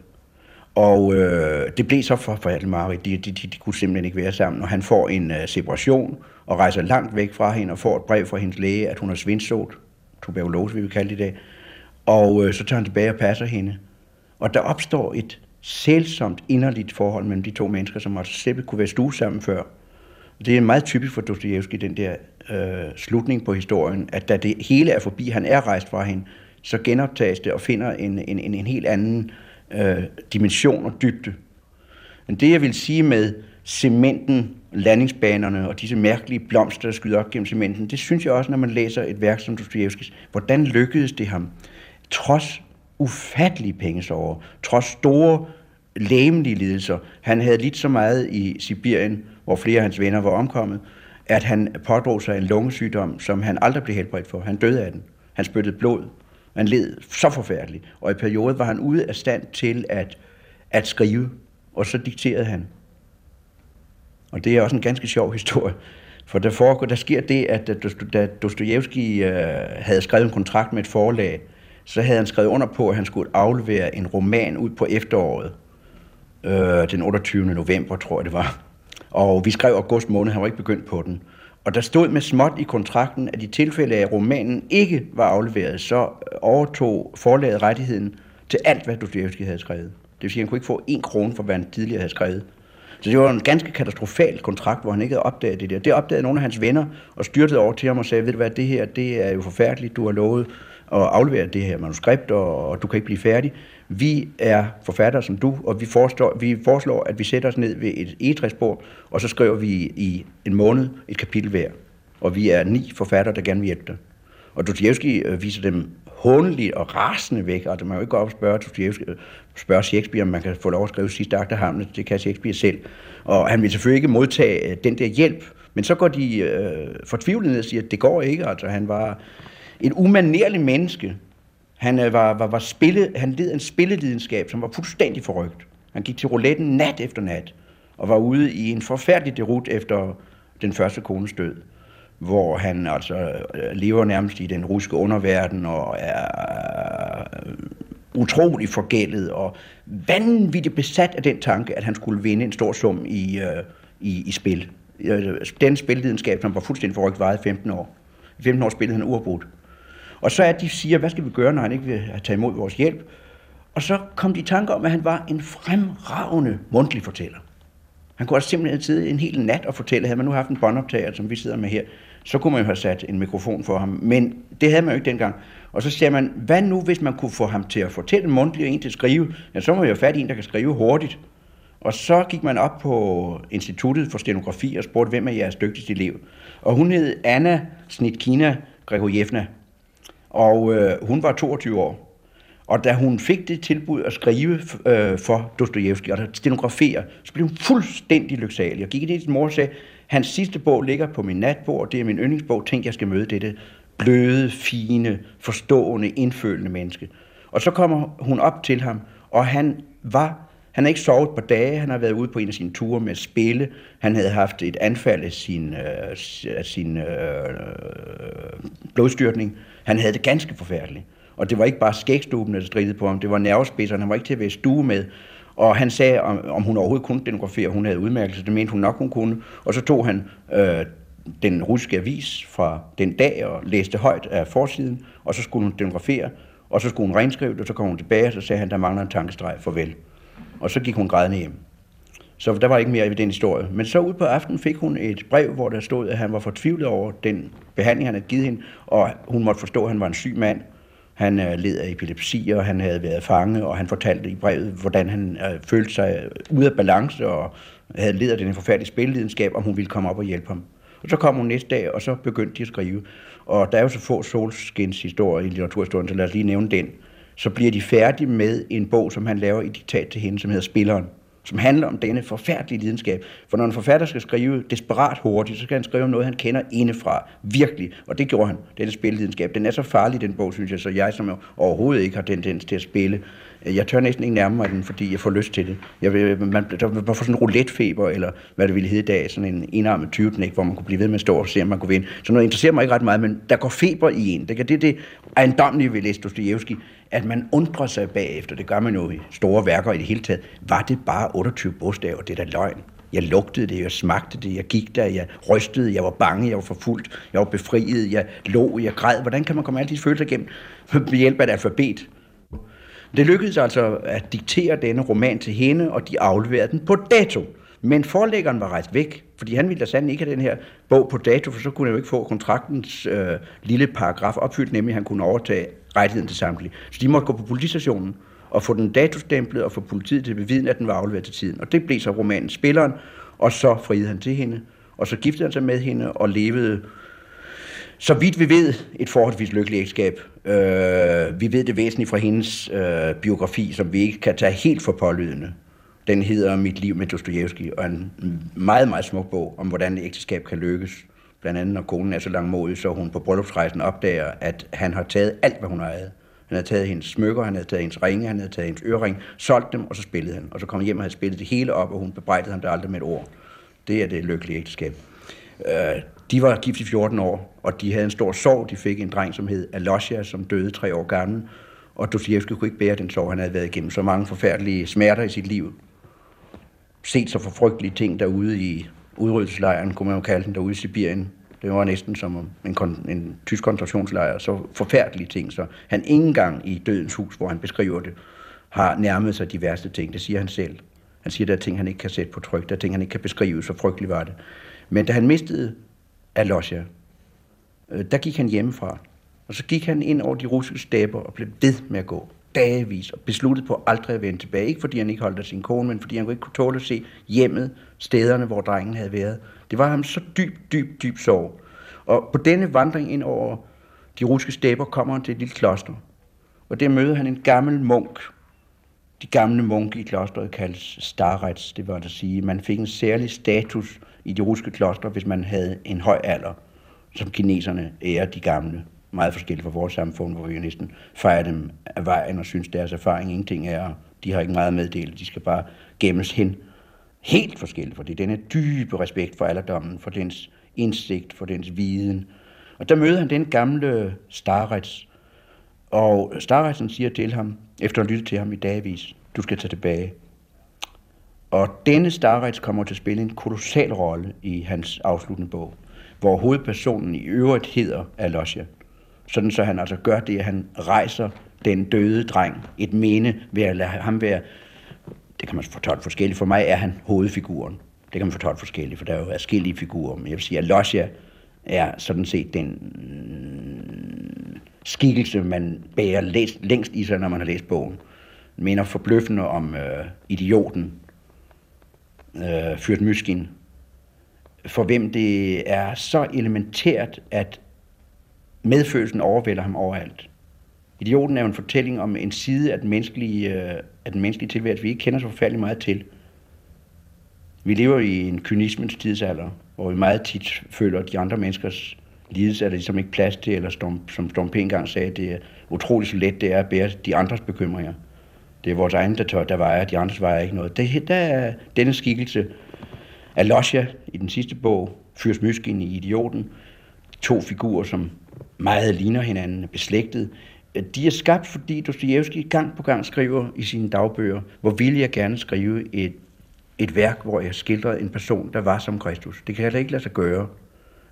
Og øh, det blev så for for meget. De, de, de, de kunne simpelthen ikke være sammen. Og han får en øh, separation og rejser langt væk fra hende og får et brev fra hendes læge, at hun har svindsot. Tuberkulose, vi vil kalde det i dag. Og øh, så tager han tilbage og passer hende. Og der opstår et sælsomt inderligt forhold mellem de to mennesker, som også slet kunne være stue sammen før. Det er meget typisk for Dostojevski, den der øh, slutning på historien, at da det hele er forbi, han er rejst fra hende, så genoptages det og finder en, en, en, en helt anden øh, dimension og dybde. Men det, jeg vil sige med cementen, landingsbanerne og disse mærkelige blomster, der skyder op gennem cementen, det synes jeg også, når man læser et værk som Dostojevskis. Hvordan lykkedes det ham, trods ufattelige pengesover, trods store læmelige lidelser. Han havde lidt så meget i Sibirien, hvor flere af hans venner var omkommet, at han pådrog sig en lungesygdom, som han aldrig blev helbredt for. Han døde af den. Han spyttede blod. Han led så forfærdeligt. Og i perioder var han ude af stand til at, at skrive, og så dikterede han. Og det er også en ganske sjov historie. For der, foregår, der sker det, at da Dostojevski øh, havde skrevet en kontrakt med et forlag, så havde han skrevet under på, at han skulle aflevere en roman ud på efteråret. Øh, den 28. november, tror jeg det var. Og vi skrev august måned, han var ikke begyndt på den. Og der stod med småt i kontrakten, at i tilfælde af, at romanen ikke var afleveret, så overtog forlaget rettigheden til alt, hvad Dostojevski havde skrevet. Det vil sige, at han kunne ikke få en krone for, hvad han tidligere havde skrevet. Så det var en ganske katastrofal kontrakt, hvor han ikke havde opdaget det der. Det opdagede nogle af hans venner og styrtede over til ham og sagde, ved du hvad, det her det er jo forfærdeligt, du har lovet og aflevere det her manuskript, og, og du kan ikke blive færdig. Vi er forfattere som du, og vi foreslår, vi foreslår at vi sætter os ned ved et egetræsbord, og så skriver vi i en måned et kapitel hver. Og vi er ni forfattere, der gerne vil hjælpe dig. Og Dostoyevsky øh, viser dem håndeligt og rasende væk, og det kan jo ikke gå op og spørge, Dostoyevsky, øh, spørge Shakespeare, om man kan få lov at skrive sidste akt af Hamlet, det kan Shakespeare selv. Og han vil selvfølgelig ikke modtage øh, den der hjælp, men så går de øh, fortvivlet ned og siger, at det går ikke. Altså, han var et umanerligt menneske. Han, øh, var, var, var spille, han led en spillelidenskab, som var fuldstændig forrygt. Han gik til rouletten nat efter nat, og var ude i en forfærdelig derut efter den første kones død hvor han altså øh, lever nærmest i den russiske underverden og er øh, utrolig forgældet og vanvittigt besat af den tanke, at han skulle vinde en stor sum i, øh, i, i spil. Øh, den spillidenskab, som var fuldstændig forrygt, varede 15 år. I 15 år spillede han uafbrudt. Og så er de siger, hvad skal vi gøre, når han ikke vil tage imod vores hjælp? Og så kom de i tanke om, at han var en fremragende mundtlig fortæller. Han kunne også simpelthen sidde en hel nat og fortælle, havde man nu haft en båndoptager, som vi sidder med her, så kunne man jo have sat en mikrofon for ham. Men det havde man jo ikke dengang. Og så siger man, hvad nu hvis man kunne få ham til at fortælle mundtligt og en til at skrive? Ja, så må vi jo fat i en, der kan skrive hurtigt. Og så gik man op på Instituttet for Stenografi og spurgte, hvem er jeres dygtigste elev? Og hun hed Anna Snitkina Gregorjevna. Og øh, hun var 22 år. Og da hun fik det tilbud at skrive øh, for Dostojevski og stenografere, så blev hun fuldstændig lyksalig. Og gik ind i sin mor og sagde, hans sidste bog ligger på min natbord, det er min yndlingsbog, tænk jeg skal møde dette bløde, fine, forstående, indfølende menneske. Og så kommer hun op til ham, og han var han har ikke sovet på dage, han har været ude på en af sine ture med at spille, han havde haft et anfald af sin, øh, af sin øh, øh, blodstyrtning, han havde det ganske forfærdeligt. Og det var ikke bare skægstuben, der stridede på ham, det var nervespidserne, han var ikke til at være stue med. Og han sagde, om, om hun overhovedet kunne denografere, hun havde udmærkelse, det mente hun nok, hun kunne. Og så tog han øh, den russiske avis fra den dag og læste højt af forsiden, og så skulle hun denografere, og så skulle hun renskrive det, og så kom hun tilbage, og så sagde han, der mangler en tankestreg, farvel. Og så gik hun grædende hjem. Så der var ikke mere i den historie. Men så ud på aftenen fik hun et brev, hvor der stod, at han var fortvivlet over den behandling, han havde givet hende, og hun måtte forstå, at han var en syg mand, han øh, led af epilepsi, og han havde været fange, og han fortalte i brevet, hvordan han øh, følte sig øh, ude af balance, og havde led af den forfærdelige spillelidenskab, om hun ville komme op og hjælpe ham. Og så kom hun næste dag, og så begyndte de at skrive. Og der er jo så få solskins historier i litteraturhistorien, så lad os lige nævne den. Så bliver de færdige med en bog, som han laver i diktat til hende, som hedder Spilleren som handler om denne forfærdelige lidenskab. For når en forfatter skal skrive desperat hurtigt, så skal han skrive om noget, han kender indefra. Virkelig. Og det gjorde han, denne spillelidenskab. Den er så farlig, den bog, synes jeg, så jeg som overhovedet ikke har tendens til at spille, Øh, jeg tør næsten ikke nærme mig den, fordi jeg får lyst til det. Jeg vil, man, der, man får sådan en roulettefeber, eller hvad det ville hedde i dag, sådan en enarmet tyveknæk, hvor man kunne blive ved med at stå og se, om man kunne vinde. Så noget interesserer mig ikke ret meget, men der går feber i en. Det er det, det ejendomlige ved læse Dostoyevsky, at man undrer sig bagefter, det gør man jo i store værker i det hele taget, var det bare 28 bogstaver, det er da løgn. Jeg lugtede det, jeg smagte det, jeg gik der, jeg rystede, jeg var bange, jeg var forfulgt, jeg var befriet, jeg lå, jeg græd. Hvordan kan man komme alle disse følelser igennem ved hjælp af et alfabet? Det lykkedes altså at diktere denne roman til hende, og de afleverede den på dato. Men forlæggeren var rejst væk, fordi han ville da sandelig ikke have den her bog på dato, for så kunne han jo ikke få kontraktens øh, lille paragraf opfyldt, nemlig at han kunne overtage rettigheden til samtlige. Så de måtte gå på politistationen og få den datostemplet og få politiet til at bevidne, at den var afleveret til tiden. Og det blev så romanen Spilleren, og så friede han til hende, og så giftede han sig med hende og levede så vidt vi ved, et forholdsvis lykkeligt ægteskab. Øh, vi ved det væsentligt fra hendes øh, biografi, som vi ikke kan tage helt for pålydende. Den hedder Mit liv med Dostojevski, og en meget, meget smuk bog om, hvordan et ægteskab kan lykkes. Blandt andet, når konen er så langmodig, så hun på bryllupsrejsen opdager, at han har taget alt, hvad hun ejede. Han havde taget hendes smykker, han havde taget hendes ringe, han havde taget hendes ørering, solgt dem, og så spillede han. Og så kom han hjem og havde spillet det hele op, og hun bebrejdede ham det aldrig med et ord. Det er det lykkelige ægteskab. Øh, de var gift i 14 år, og de havde en stor sorg. De fik en dreng, som hed Alosja, som døde tre år gammel. Og Dostoyevsky kunne ikke bære den sorg, han havde været igennem. Så mange forfærdelige smerter i sit liv. Set så for frygtelige ting derude i udryddelseslejren, kunne man jo kalde den, derude i Sibirien. Det var næsten som en, en tysk koncentrationslejr. Så forfærdelige ting. Så han ingen gang i Dødens Hus, hvor han beskriver det, har nærmet sig de værste ting. Det siger han selv. Han siger, der er ting, han ikke kan sætte på tryk. Der er ting, han ikke kan beskrive. Så frygteligt var det. Men da han mistede Alosja, øh, der gik han hjemmefra. Og så gik han ind over de russiske stæber og blev ved med at gå dagevis og besluttede på aldrig at vende tilbage. Ikke fordi han ikke holdt af sin kone, men fordi han ikke kunne tåle at se hjemmet, stederne, hvor drengen havde været. Det var ham så dyb, dyb, dyb sorg. Og på denne vandring ind over de russiske stæber kommer han til et lille kloster. Og der møder han en gammel munk. De gamle munke i klosteret kaldes starrets, det var at sige. Man fik en særlig status i de russiske klostre, hvis man havde en høj alder, som kineserne ærer de gamle. Meget forskelligt fra vores samfund, hvor vi jo næsten fejrer dem af vejen og synes, deres erfaring ingenting er. De har ikke meget at meddele, de skal bare gemmes hen. Helt forskelligt, for det er denne dybe respekt for alderdommen, for dens indsigt, for dens viden. Og der møder han den gamle Starrets, og Starretsen siger til ham, efter at lytte til ham i dagvis, du skal tage tilbage. Og denne Starrets kommer til at spille en kolossal rolle i hans afsluttende bog, hvor hovedpersonen i øvrigt hedder Alosja. Sådan så han altså gør det, at han rejser den døde dreng et mene ved at lade ham være, det kan man fortolke forskelligt, for mig er han hovedfiguren. Det kan man fortolke forskelligt, for der er jo forskellige figurer, men jeg vil sige, at Alosja er sådan set den mm, skikkelse, man bærer læst, længst i sig, når man har læst bogen. Den minder forbløffende om øh, idioten, øh, Fyrt Myskin, for hvem det er så elementært, at medfølelsen overvælder ham overalt. Idioten er jo en fortælling om en side af den menneskelige, øh, af den menneskelige tilværelse, vi ikke kender så forfærdeligt meget til. Vi lever i en kynismens tidsalder, hvor vi meget tit føler, at de andre menneskers lidelse er der ligesom ikke plads til, eller som, som Storm P. engang sagde, det er utroligt så let det er at bære de andres bekymringer. Det er vores egen, der, tør, der vejer, de andres vejer ikke noget. Det, der er denne skikkelse af Losja i den sidste bog, Fyrs Myskin i Idioten, to figurer, som meget ligner hinanden, beslægtet. De er skabt, fordi Dostoyevsky gang på gang skriver i sine dagbøger, hvor vil jeg gerne skrive et, et værk, hvor jeg skildrede en person, der var som Kristus. Det kan jeg ikke lade sig gøre.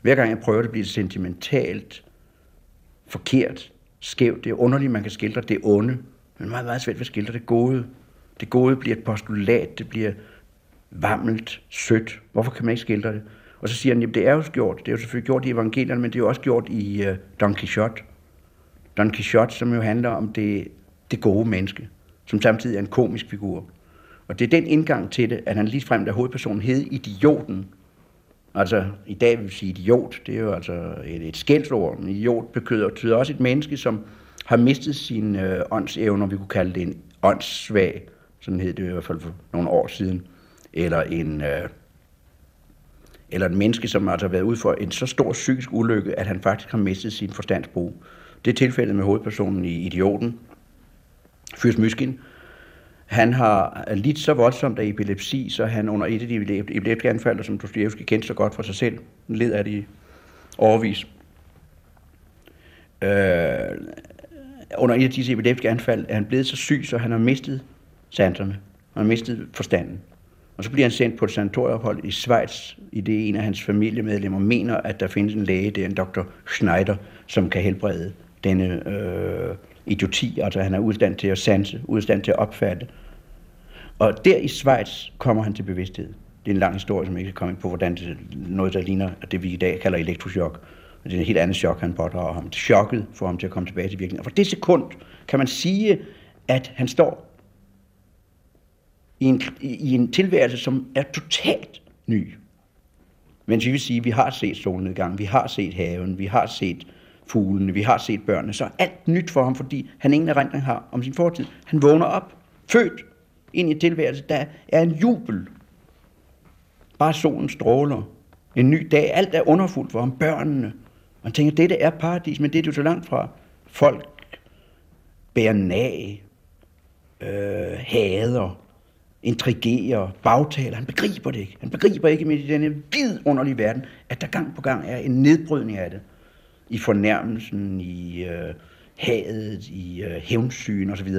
Hver gang jeg prøver det, bliver sentimentalt, forkert, skævt. Det er underligt, man kan skildre det onde, men meget, meget svært ved at skildre det gode. Det gode bliver et postulat, det bliver vammelt, sødt. Hvorfor kan man ikke skildre det? Og så siger han, jamen det er jo gjort. Det er jo selvfølgelig gjort i evangelierne, men det er jo også gjort i uh, Don Quixote. Don Quixote, som jo handler om det, det gode menneske, som samtidig er en komisk figur. Og det er den indgang til det, at han lige frem, der hovedpersonen hed Idioten. Altså, i dag vil vi sige idiot, det er jo altså et, et skældsord. men idiot betyder, betyder også et menneske, som har mistet sine øh, åndsevner, vi kunne kalde det en åndssvag, sådan hed det i hvert fald for nogle år siden, eller en, øh, eller en menneske, som altså har været ude for en så stor psykisk ulykke, at han faktisk har mistet sin forstandsbrug. Det er tilfældet med hovedpersonen i Idioten, Fyrs Myskin. Han har lidt så voldsomt af epilepsi, så han under et af de epileptiske anfald, som Dostoyevsky kendte så godt for sig selv, led af det i overvis. Øh, under et af disse epileptiske anfald er han blevet så syg, så han har mistet sanserne. Han har mistet forstanden. Og så bliver han sendt på et sanatorieophold i Schweiz, i det en af hans familiemedlemmer mener, at der findes en læge, det er en dr. Schneider, som kan helbrede denne øh, idioti. Altså han er udstand til at sanse, udstand til at opfatte. Og der i Schweiz kommer han til bevidsthed. Det er en lang historie, som ikke kan komme ind på, hvordan det, noget, der ligner det, vi i dag kalder elektroschok. Det er en helt andet chok, han pådrager ham. Chokket får ham til at komme tilbage til virkeligheden. Og for det sekund kan man sige, at han står i en, i en tilværelse, som er totalt ny. Men vi vil sige, at vi har set solnedgangen, vi har set haven, vi har set fuglene, vi har set børnene. Så alt nyt for ham, fordi han ingen erindring har om sin fortid. Han vågner op, født ind i tilværelse. Der er en jubel. Bare solen stråler. En ny dag. Alt er underfuldt for ham. Børnene. Man tænker, dette er paradis, men det er jo så langt fra. Folk bærer nag, øh, hader, intrigerer, bagtaler. Han begriber det ikke. Han begriber ikke midt i denne vidunderlige verden, at der gang på gang er en nedbrydning af det. I fornærmelsen, i øh, hadet, i øh, hævnsyn osv.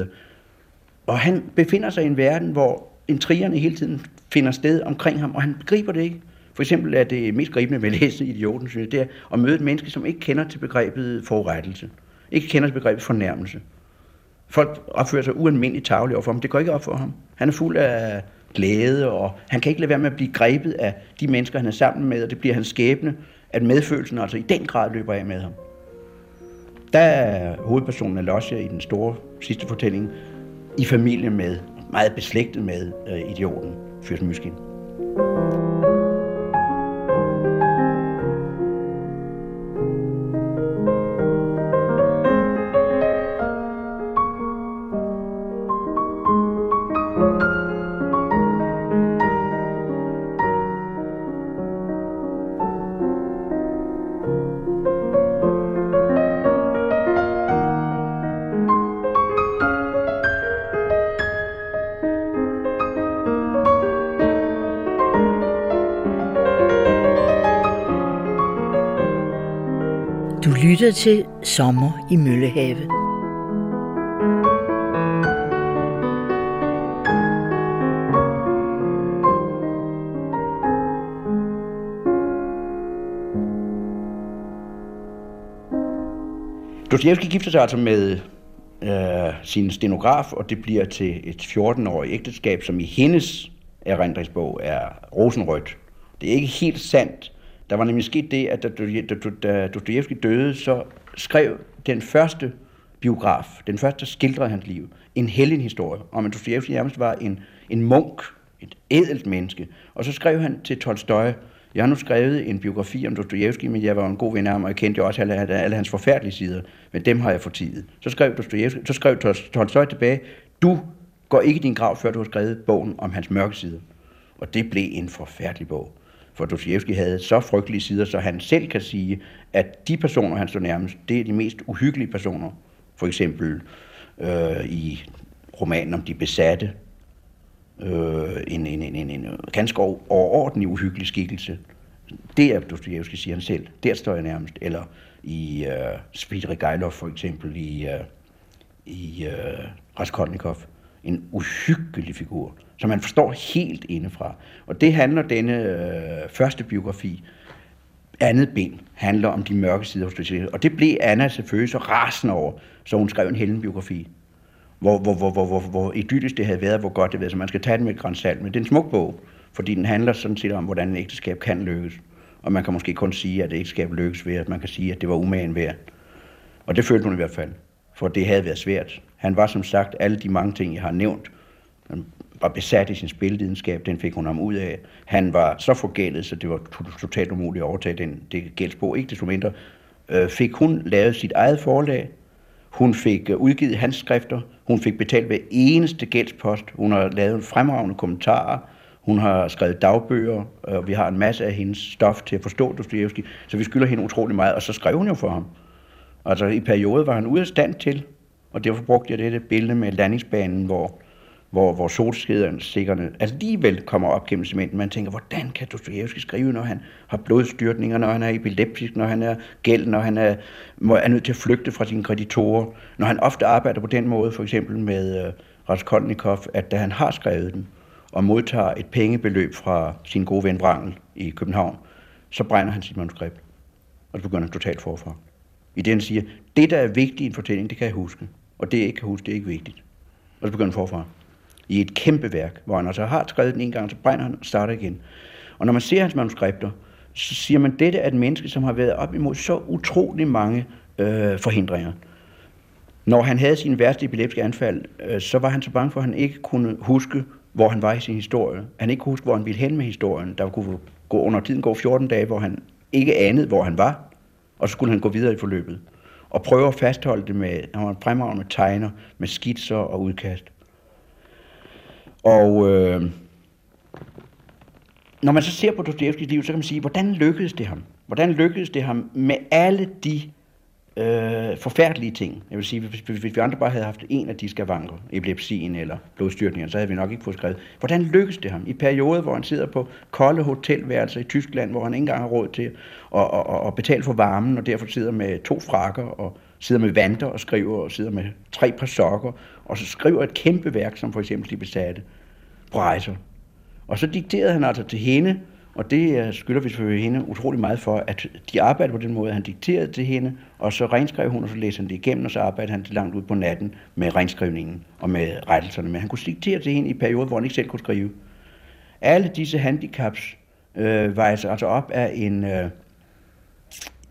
Og han befinder sig i en verden, hvor intrigerne hele tiden finder sted omkring ham, og han begriber det ikke. For eksempel er det mest gribende ved at læse Idioten, synes jeg, det er at møde et menneske, som ikke kender til begrebet forurettelse. Ikke kender til begrebet fornærmelse. Folk opfører sig ualmindeligt tageligt overfor ham. Det går ikke op for ham. Han er fuld af glæde, og han kan ikke lade være med at blive grebet af de mennesker, han er sammen med, og det bliver hans skæbne, at medfølelsen altså i den grad løber af med ham. Der er hovedpersonen af i den store sidste fortælling i familie med, meget beslægtet med øh, idioten, Fyrs Myskin. you lytter til Sommer i Møllehave. Dostojevski gifter sig altså med øh, sin stenograf, og det bliver til et 14-årigt ægteskab, som i hendes erindringsbog er rosenrødt. Det er ikke helt sandt, der var nemlig sket det, at da Dostoyevsky døde, så skrev den første biograf, den første, der skildrede hans liv, en hellig historie om, at Dostoyevsky nærmest var en, en munk, et ædelt menneske. Og så skrev han til Tolstoy, jeg har nu skrevet en biografi om Dostojevski, men jeg var en god ven af ham, og jeg kendte jo også alle, alle hans forfærdelige sider, men dem har jeg fortidet. Så skrev, Dostojevski, så skrev Tolstoy tilbage, du går ikke i din grav, før du har skrevet bogen om hans mørke sider. Og det blev en forfærdelig bog. For Dostoyevsky havde så frygtelige sider, så han selv kan sige, at de personer, han står nærmest, det er de mest uhyggelige personer. For eksempel øh, i romanen om de besatte, øh, en, en, en, en, en ganske overordentlig uhyggelig skikkelse. Det er Dostoyevsky, siger han selv. Der står jeg nærmest. Eller i øh, Svidrigailov for eksempel, i, øh, i øh, Raskolnikov. En uhyggelig figur som man forstår helt indefra. Og det handler denne øh, første biografi, andet ben, handler om de mørke sider hos Dostoyevsky. Og det blev Anna selvfølgelig så rasende over, så hun skrev en heldenbiografi. Hvor, hvor, hvor, hvor, hvor, hvor idyllisk det havde været, hvor godt det havde Så man skal tage den med et grænsalt. Men det er en smuk bog, fordi den handler sådan set om, hvordan en ægteskab kan lykkes. Og man kan måske kun sige, at et ægteskab lykkes ved, at man kan sige, at det var umagen værd. Og det følte hun i hvert fald, for det havde været svært. Han var som sagt alle de mange ting, jeg har nævnt, var besat i sin spillidenskab, den fik hun ham ud af. Han var så forgældet, så det var totalt umuligt at overtage den, det gældsbog. Ikke desto mindre øh, fik hun lavet sit eget forlag. Hun fik øh, udgivet hans skrifter. Hun fik betalt hver eneste gældspost. Hun har lavet fremragende kommentarer. Hun har skrevet dagbøger, og vi har en masse af hendes stof til at forstå Dostoyevsky, så vi skylder hende utrolig meget, og så skrev hun jo for ham. Altså i perioder var han ude af stand til, og derfor brugte jeg dette billede med landingsbanen, hvor hvor, hvor solskæderne altså alligevel kommer op gennem cementen. Man tænker, hvordan kan Dostojevski skrive, når han har blodstyrtninger, når han er epileptisk, når han er gæld, når han er, er nødt til at flygte fra sine kreditorer, når han ofte arbejder på den måde, for eksempel med uh, Raskolnikov, at da han har skrevet den, og modtager et pengebeløb fra sin gode ven Wrangel i København, så brænder han sit manuskript, og så begynder han totalt forfra. I det han siger, det der er vigtigt i en fortælling, det kan jeg huske, og det jeg ikke kan huske, det er ikke vigtigt. Og så begynder han forfra i et kæmpe værk, hvor han altså har skrevet den en gang, så brænder han og starter igen. Og når man ser hans manuskripter, så siger man, at dette er et menneske, som har været op imod så utrolig mange øh, forhindringer. Når han havde sin værste epileptiske anfald, øh, så var han så bange for, at han ikke kunne huske, hvor han var i sin historie. Han ikke kunne huske, hvor han ville hen med historien. Der kunne gå under tiden gå 14 dage, hvor han ikke anede, hvor han var, og så skulle han gå videre i forløbet. Og prøve at fastholde det med, han var fremragende med tegner, med skitser og udkast. Og øh, når man så ser på Dostojevskis liv, så kan man sige, hvordan lykkedes det ham? Hvordan lykkedes det ham med alle de øh, forfærdelige ting? Jeg vil sige, hvis, hvis vi andre bare havde haft en af de skavanker, epilepsien eller blodstyrtningen, så havde vi nok ikke fået skrevet. Hvordan lykkedes det ham i perioder, hvor han sidder på kolde hotelværelser i Tyskland, hvor han ikke engang har råd til at, at, at, at betale for varmen, og derfor sidder med to frakker og sidder med vanter og skriver, og sidder med tre par sokker, og så skriver et kæmpe værk, som for eksempel De Besatte, Øh, rejser. Og så dikterede han altså til hende, og det øh, skylder vi selvfølgelig hende utrolig meget for, at de arbejdede på den måde, han dikterede til hende, og så renskrev hun, og så læste han det igennem, og så arbejdede han langt ud på natten med renskrivningen og med rettelserne. Men han kunne diktere til hende i perioder, hvor han ikke selv kunne skrive. Alle disse handicaps øh, vejes altså op af en, øh,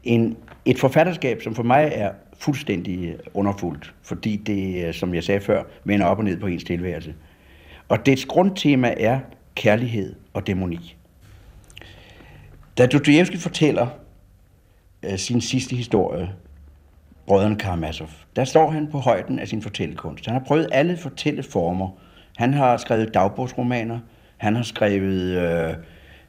en, et forfatterskab, som for mig er fuldstændig underfuldt, fordi det, øh, som jeg sagde før, vender op og ned på ens tilværelse. Og dets grundtema er kærlighed og dæmoni. Da Dostoyevsky fortæller øh, sin sidste historie, Brødrene Karamazov, der står han på højden af sin fortællekunst. Han har prøvet alle fortælleformer. Han har skrevet dagbogsromaner, han har skrevet, øh,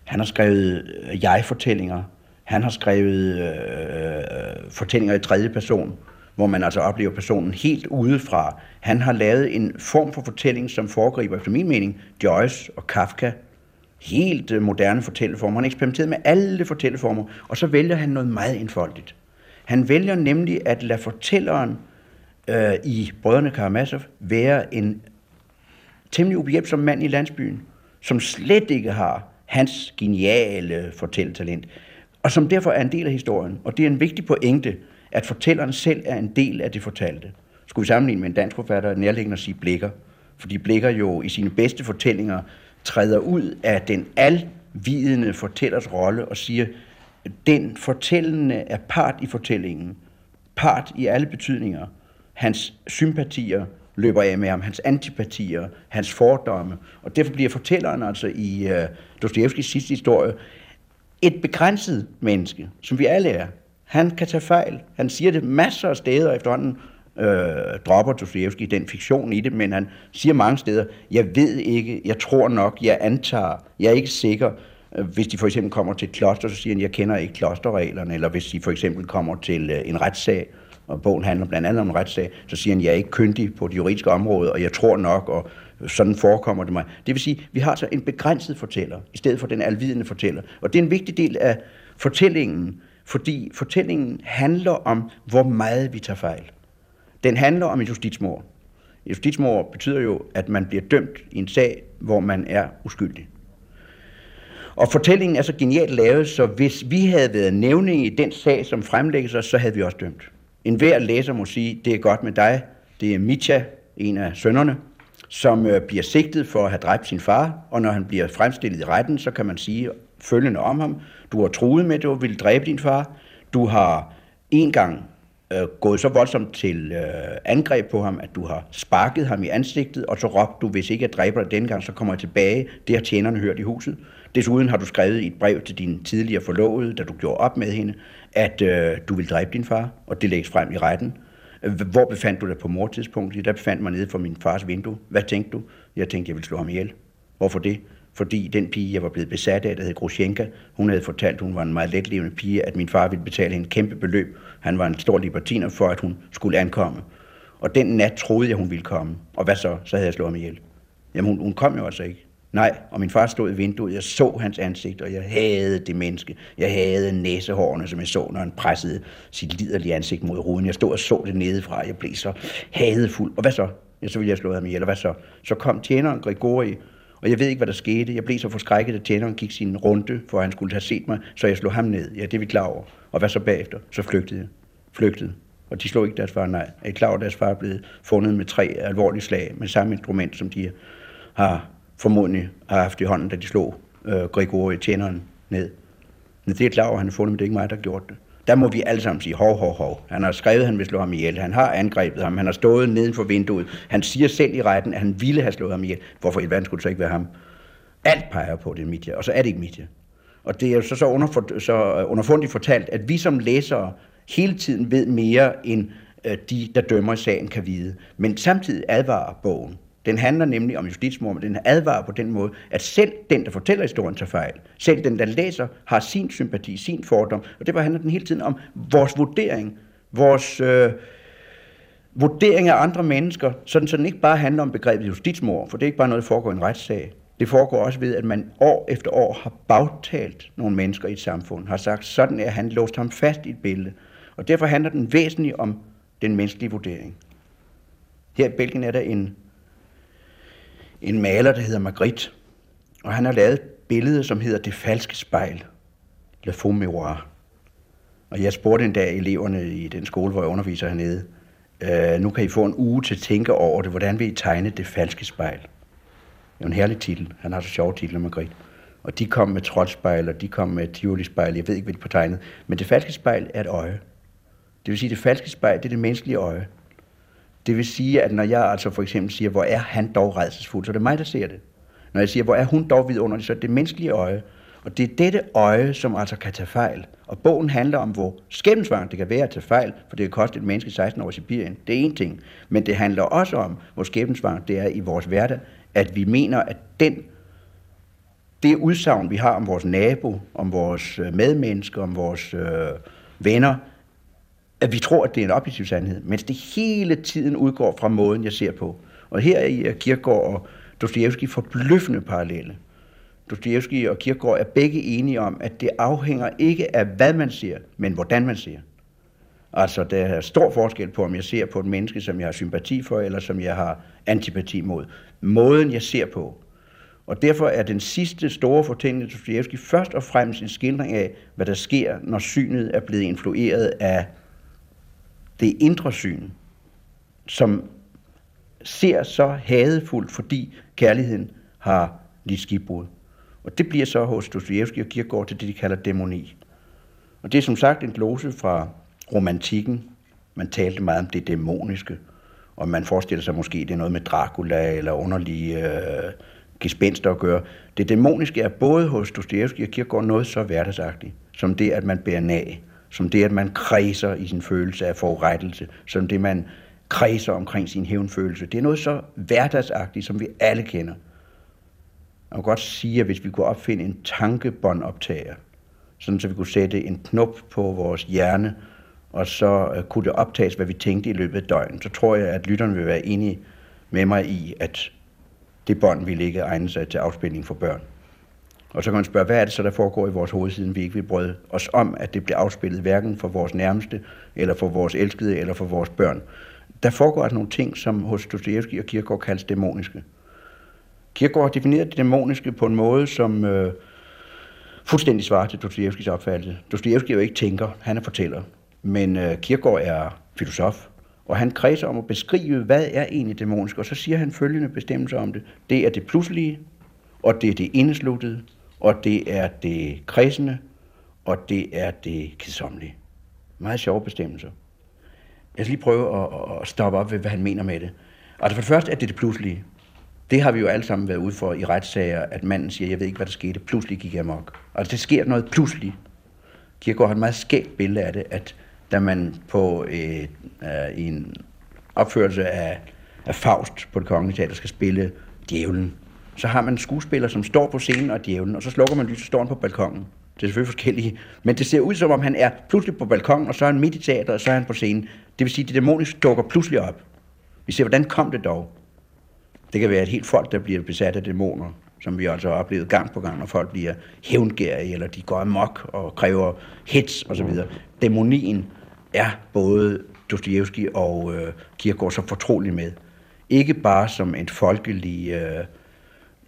han har skrevet øh, jeg-fortællinger, han har skrevet øh, øh fortællinger i tredje person, hvor man altså oplever personen helt udefra. Han har lavet en form for fortælling, som foregriber, efter min mening, Joyce og Kafka. Helt øh, moderne fortælleformer. Han har eksperimenteret med alle fortælleformer, og så vælger han noget meget indfoldigt. Han vælger nemlig at lade fortælleren øh, i Brødrene Karamazov være en temmelig ubehjælpsom mand i landsbyen, som slet ikke har hans geniale fortælletalent, og som derfor er en del af historien. Og det er en vigtig pointe, at fortælleren selv er en del af det fortalte. Skulle vi sammenligne med en dansk forfatter, er nærliggende at sige Blikker. Fordi Blikker jo i sine bedste fortællinger træder ud af den alvidende fortællers rolle og siger, den fortællende er part i fortællingen. Part i alle betydninger. Hans sympatier løber af med ham, hans antipatier, hans fordomme. Og derfor bliver fortælleren altså i øh, uh, Dostojevskis sidste historie et begrænset menneske, som vi alle er. Han kan tage fejl. Han siger det masser af steder efterhånden, øh, dropper Dostoevsky den fiktion i det, men han siger mange steder, jeg ved ikke, jeg tror nok, jeg antager, jeg er ikke sikker. Øh, hvis de for eksempel kommer til et kloster, så siger han, jeg kender ikke klosterreglerne, eller hvis de for eksempel kommer til øh, en retssag, og bogen handler blandt andet om en retssag, så siger han, jeg er ikke kyndig på det juridiske område, og jeg tror nok, og sådan forekommer det mig. Det vil sige, vi har så en begrænset fortæller, i stedet for den alvidende fortæller. Og det er en vigtig del af fortællingen, fordi fortællingen handler om, hvor meget vi tager fejl. Den handler om et justitsmord. Et justitsmord betyder jo, at man bliver dømt i en sag, hvor man er uskyldig. Og fortællingen er så genialt lavet, så hvis vi havde været nævning i den sag, som fremlægges os, så havde vi også dømt. En hver læser må sige, det er godt med dig. Det er Mitja, en af sønnerne, som øh, bliver sigtet for at have dræbt sin far, og når han bliver fremstillet i retten, så kan man sige følgende om ham. Du har truet med, at du vil dræbe din far. Du har en gang øh, gået så voldsomt til øh, angreb på ham, at du har sparket ham i ansigtet, og så råbt du, hvis ikke jeg dræber dig denne gang, så kommer jeg tilbage. Det har tjenerne hørt i huset. Desuden har du skrevet i et brev til din tidligere forlovede, da du gjorde op med hende, at øh, du vil dræbe din far, og det lægges frem i retten. Hvor befandt du dig på mortidspunktet? Der befandt mig nede for min fars vindue. Hvad tænkte du? Jeg tænkte, jeg ville slå ham ihjel. Hvorfor det? Fordi den pige, jeg var blevet besat af, der hed Grushenka, hun havde fortalt, hun var en meget letlevende pige, at min far ville betale en kæmpe beløb. Han var en stor libertiner for, at hun skulle ankomme. Og den nat troede jeg, hun ville komme. Og hvad så? Så havde jeg slået ham ihjel. Jamen, hun, hun kom jo altså ikke. Nej, og min far stod i vinduet, jeg så hans ansigt, og jeg havde det menneske. Jeg havde næsehårene, som jeg så, når han pressede sit liderlige ansigt mod ruden. Jeg stod og så det nedefra, jeg blev så hadefuld. Og hvad så? Ja, så ville jeg slå ham ihjel, og hvad så? Så kom tjeneren Grigori, og jeg ved ikke, hvad der skete. Jeg blev så forskrækket, at tjeneren gik sin runde, for han skulle have set mig, så jeg slog ham ned. Ja, det er vi klar over. Og hvad så bagefter? Så flygtede jeg. Flygtede. Og de slog ikke deres far, nej. Jeg er klar over, at deres far er blevet fundet med tre alvorlige slag, med samme instrument, som de har formodentlig har haft i hånden, da de slog øh, Grigori tjeneren ned. Men det er klar over, at han er fundet, men det er ikke mig, der har gjort det. Der må vi alle sammen sige, hov, hov, hov. Han har skrevet, at han vil slå ham ihjel. Han har angrebet ham. Han har stået neden for vinduet. Han siger selv i retten, at han ville have slået ham ihjel. Hvorfor i verden skulle det så ikke være ham? Alt peger på, det er Mitya, og så er det ikke Mitya. Og det er jo så, så, underfor, så øh, underfundigt fortalt, at vi som læsere hele tiden ved mere, end øh, de, der dømmer i sagen, kan vide. Men samtidig advarer bogen. Den handler nemlig om justitsmord, men den advarer på den måde, at selv den, der fortæller historien, tager fejl. Selv den, der læser, har sin sympati, sin fordom. Og det handler den hele tiden om vores vurdering, vores øh, vurdering af andre mennesker, sådan så den ikke bare handler om begrebet justitsmord, for det er ikke bare noget, der foregår i en retssag. Det foregår også ved, at man år efter år har bagtalt nogle mennesker i et samfund, har sagt, sådan er han, låst ham fast i et billede. Og derfor handler den væsentligt om den menneskelige vurdering. Her i Belgien er der en, en maler, der hedder Magritte, og han har lavet et billede, som hedder Det falske spejl, Le Faux Miroir. Og jeg spurgte en dag eleverne i den skole, hvor jeg underviser hernede, øh, nu kan I få en uge til at tænke over det, hvordan vil I tegne det falske spejl? Det er en herlig titel. Han har så sjove titler, Magritte. Og de kom med troldspejl, og de kom med tivoli-spejl. Jeg ved ikke, hvad de på tegnet. Men det falske spejl er et øje. Det vil sige, at det falske spejl, det er det menneskelige øje. Det vil sige, at når jeg altså for eksempel siger, hvor er han dog redselsfuld, så er det mig, der ser det. Når jeg siger, hvor er hun dog vidunderlig, så er det det menneskelige øje. Og det er dette øje, som altså kan tage fejl. Og bogen handler om, hvor skæmmensvang det kan være at tage fejl, for det kan koste et menneske 16 år i Sibirien. Det er en ting. Men det handler også om, hvor skæmmensvang det er i vores hverdag, at vi mener, at den, det udsagn, vi har om vores nabo, om vores øh, medmennesker, om vores øh, venner, at vi tror, at det er en objektiv sandhed, mens det hele tiden udgår fra måden, jeg ser på. Og her øh, er Kierkegaard og Dostoyevsky forbløffende parallelle. Dostoyevsky og Kierkegaard er begge enige om, at det afhænger ikke af, hvad man ser, men hvordan man ser. Altså, der er stor forskel på, om jeg ser på et menneske, som jeg har sympati for, eller som jeg har antipati mod. Måden, jeg ser på. Og derfor er den sidste store fortælling af Dostoyevsky først og fremmest en skildring af, hvad der sker, når synet er blevet influeret af det indre syn, som ser så hadefuldt, fordi kærligheden har lidt skibbrud. Og det bliver så hos Dostoyevsky og Kierkegaard til det, de kalder dæmoni. Og det er som sagt en glose fra romantikken. Man talte meget om det dæmoniske, og man forestiller sig måske, det er noget med Dracula eller underlige øh, gespenster at gøre. Det dæmoniske er både hos Dostoyevsky og Kierkegaard noget så hverdagsagtigt, som det, at man bærer nag, som det, at man kredser i sin følelse af forurettelse, som det, man kredser omkring sin hævnfølelse. Det er noget så hverdagsagtigt, som vi alle kender. Man kan godt sige, at hvis vi kunne opfinde en tankebåndoptager, sådan så vi kunne sætte en knop på vores hjerne, og så øh, kunne det optages, hvad vi tænkte i løbet af døgnet, så tror jeg, at lytterne vil være enige med mig i, at det bånd ville ikke egne sig til afspilning for børn. Og så kan man spørge, hvad er det så, der foregår i vores hoved, siden vi ikke vil brøde os om, at det bliver afspillet hverken for vores nærmeste, eller for vores elskede, eller for vores børn. Der foregår altså nogle ting, som hos Dostoevsky og Kierkegaard kaldes dæmoniske. Kierkegaard har defineret det dæmoniske på en måde, som øh, fuldstændig svarer til Dostojevskis opfattelse. Dostojevski er jo ikke tænker, han er fortæller. Men øh, Kierkegaard er filosof, og han kredser om at beskrive, hvad er egentlig dæmonisk, og så siger han følgende bestemmelse om det. Det er det pludselige, og det er det indesluttede, og det er det kredsende, og det er det kedsommelige. Meget sjove bestemmelser. Jeg skal lige prøve at, at stoppe op ved, hvad han mener med det. Altså for det første er det det pludselige. Det har vi jo alle sammen været ude for i retssager, at manden siger, jeg ved ikke, hvad der skete, pludselig gik jeg amok. Altså det sker noget pludselig. Kierkegaard har et meget skægt billede af det, at da man på et, øh, øh en opførelse af, af Faust på det kongelige teater skal spille djævlen, så har man en skuespiller, som står på scenen og djævlen, og så slukker man lyset, så står han på balkongen. Det er selvfølgelig forskellige, men det ser ud som om han er pludselig på balkongen, og så er han midt i teateret, og så er han på scenen. Det vil sige, at det dæmoniske dukker pludselig op. Vi ser, hvordan kom det dog? Det kan være et helt folk, der bliver besat af dæmoner, som vi altså har oplevet gang på gang, når folk bliver hævngærige, eller de går amok og kræver hits osv. Dæmonien er både Dostoyevsky og øh, Kierkegaard så fortrolig med. Ikke bare som en folkelig øh,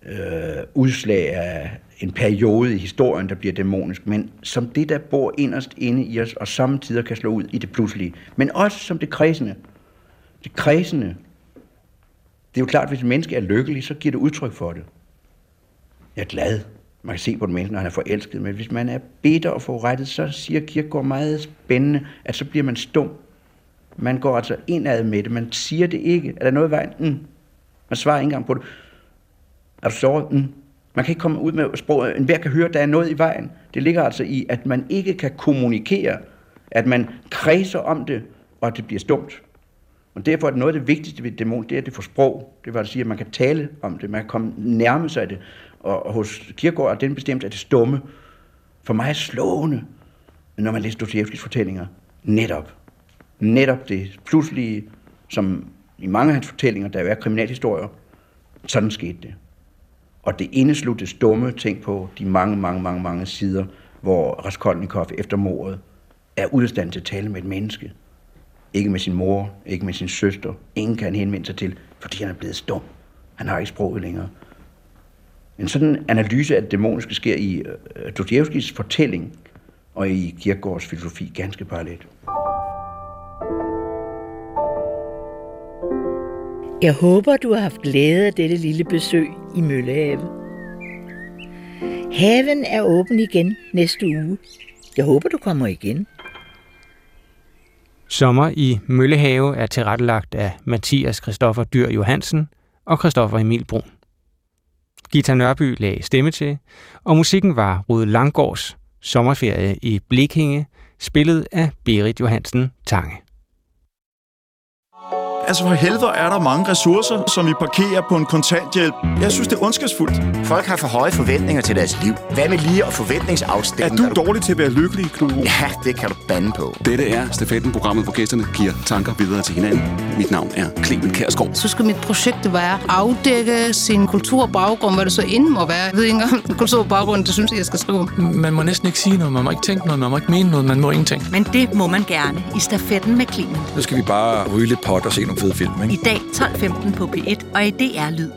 øh, udslag af en periode i historien, der bliver dæmonisk, men som det, der bor inderst inde i os, og samtidig kan slå ud i det pludselige. Men også som det kredsende. Det kredsende, det er jo klart, at hvis et menneske er lykkelig, så giver det udtryk for det. Jeg er glad. Man kan se på den menneske, når han er forelsket. Men hvis man er bitter og forurettet, så siger Kierkegaard meget spændende, at så bliver man stum. Man går altså indad med det. Man siger det ikke. Er der noget i vejen? Mm. Man svarer ikke engang på det. Er du såret? Mm. Man kan ikke komme ud med sproget. En hver kan høre, at der er noget i vejen. Det ligger altså i, at man ikke kan kommunikere, at man kredser om det, og at det bliver stumt. Og derfor er det noget af det vigtigste ved dæmon, det er, at det får sprog. Det vil altså sige, at man kan tale om det, man kan komme nærme sig det. Og hos Kierkegaard er den bestemt, at det stumme for mig er slående, når man læser Dostoyevskis fortællinger. Netop. Netop det pludselige, som i mange af hans fortællinger, der er kriminalhistorier, sådan skete det. Og det indesluttes dumme tænk på de mange, mange, mange, mange sider, hvor Raskolnikov efter mordet er udstand til at tale med et menneske. Ikke med sin mor, ikke med sin søster. Ingen kan henvende sig til, fordi han er blevet stum. Han har ikke sproget længere. En sådan analyse af det dæmoniske sker i øh, Dostojevskis fortælling og i Kierkegaards filosofi ganske parallelt. Jeg håber, du har haft glæde af dette lille besøg i Møllehave. Haven er åben igen næste uge. Jeg håber, du kommer igen. Sommer i Møllehave er tilrettelagt af Mathias Christoffer Dyr Johansen og Christoffer Emil Brun. Gita Nørby lagde stemme til, og musikken var Rude Langgårds Sommerferie i Blikhinge, spillet af Berit Johansen Tange. Altså for helvede er der mange ressourcer, som vi parkerer på en kontanthjælp. Jeg synes, det er ondskabsfuldt. Folk har for høje forventninger til deres liv. Hvad med lige at forventningsafstemme? Er du dårlig til at være lykkelig, Knud? Ja, det kan du bande på. Dette er stafetten-programmet, hvor gæsterne giver tanker videre til hinanden. Mit navn er Clemen Kærsgaard. Så skal mit projekt være at afdække sin kulturbaggrund, hvad det så inden må være. Jeg ved ikke engang, kulturbaggrund, det synes jeg, jeg skal skrive. Man må næsten ikke sige noget, man må ikke tænke noget, man må ikke mene noget, man må ingenting. Men det må man gerne i stafetten med Clemen. Så skal vi bare ryge lidt pot og se nogle fede film, ikke? I dag 12.15 på P1 og i DR Lyd.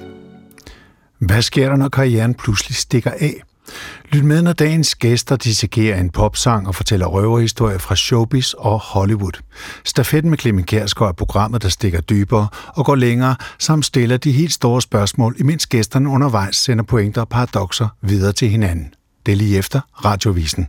Hvad sker der, når karrieren pludselig stikker af? Lyt med, når dagens gæster dissekerer en popsang og fortæller røverhistorier fra showbiz og Hollywood. Stafetten med Clemen Kjærsgaard er programmet, der stikker dybere og går længere, samt stiller de helt store spørgsmål, imens gæsterne undervejs sender pointer og paradoxer videre til hinanden. Det er lige efter Radiovisen.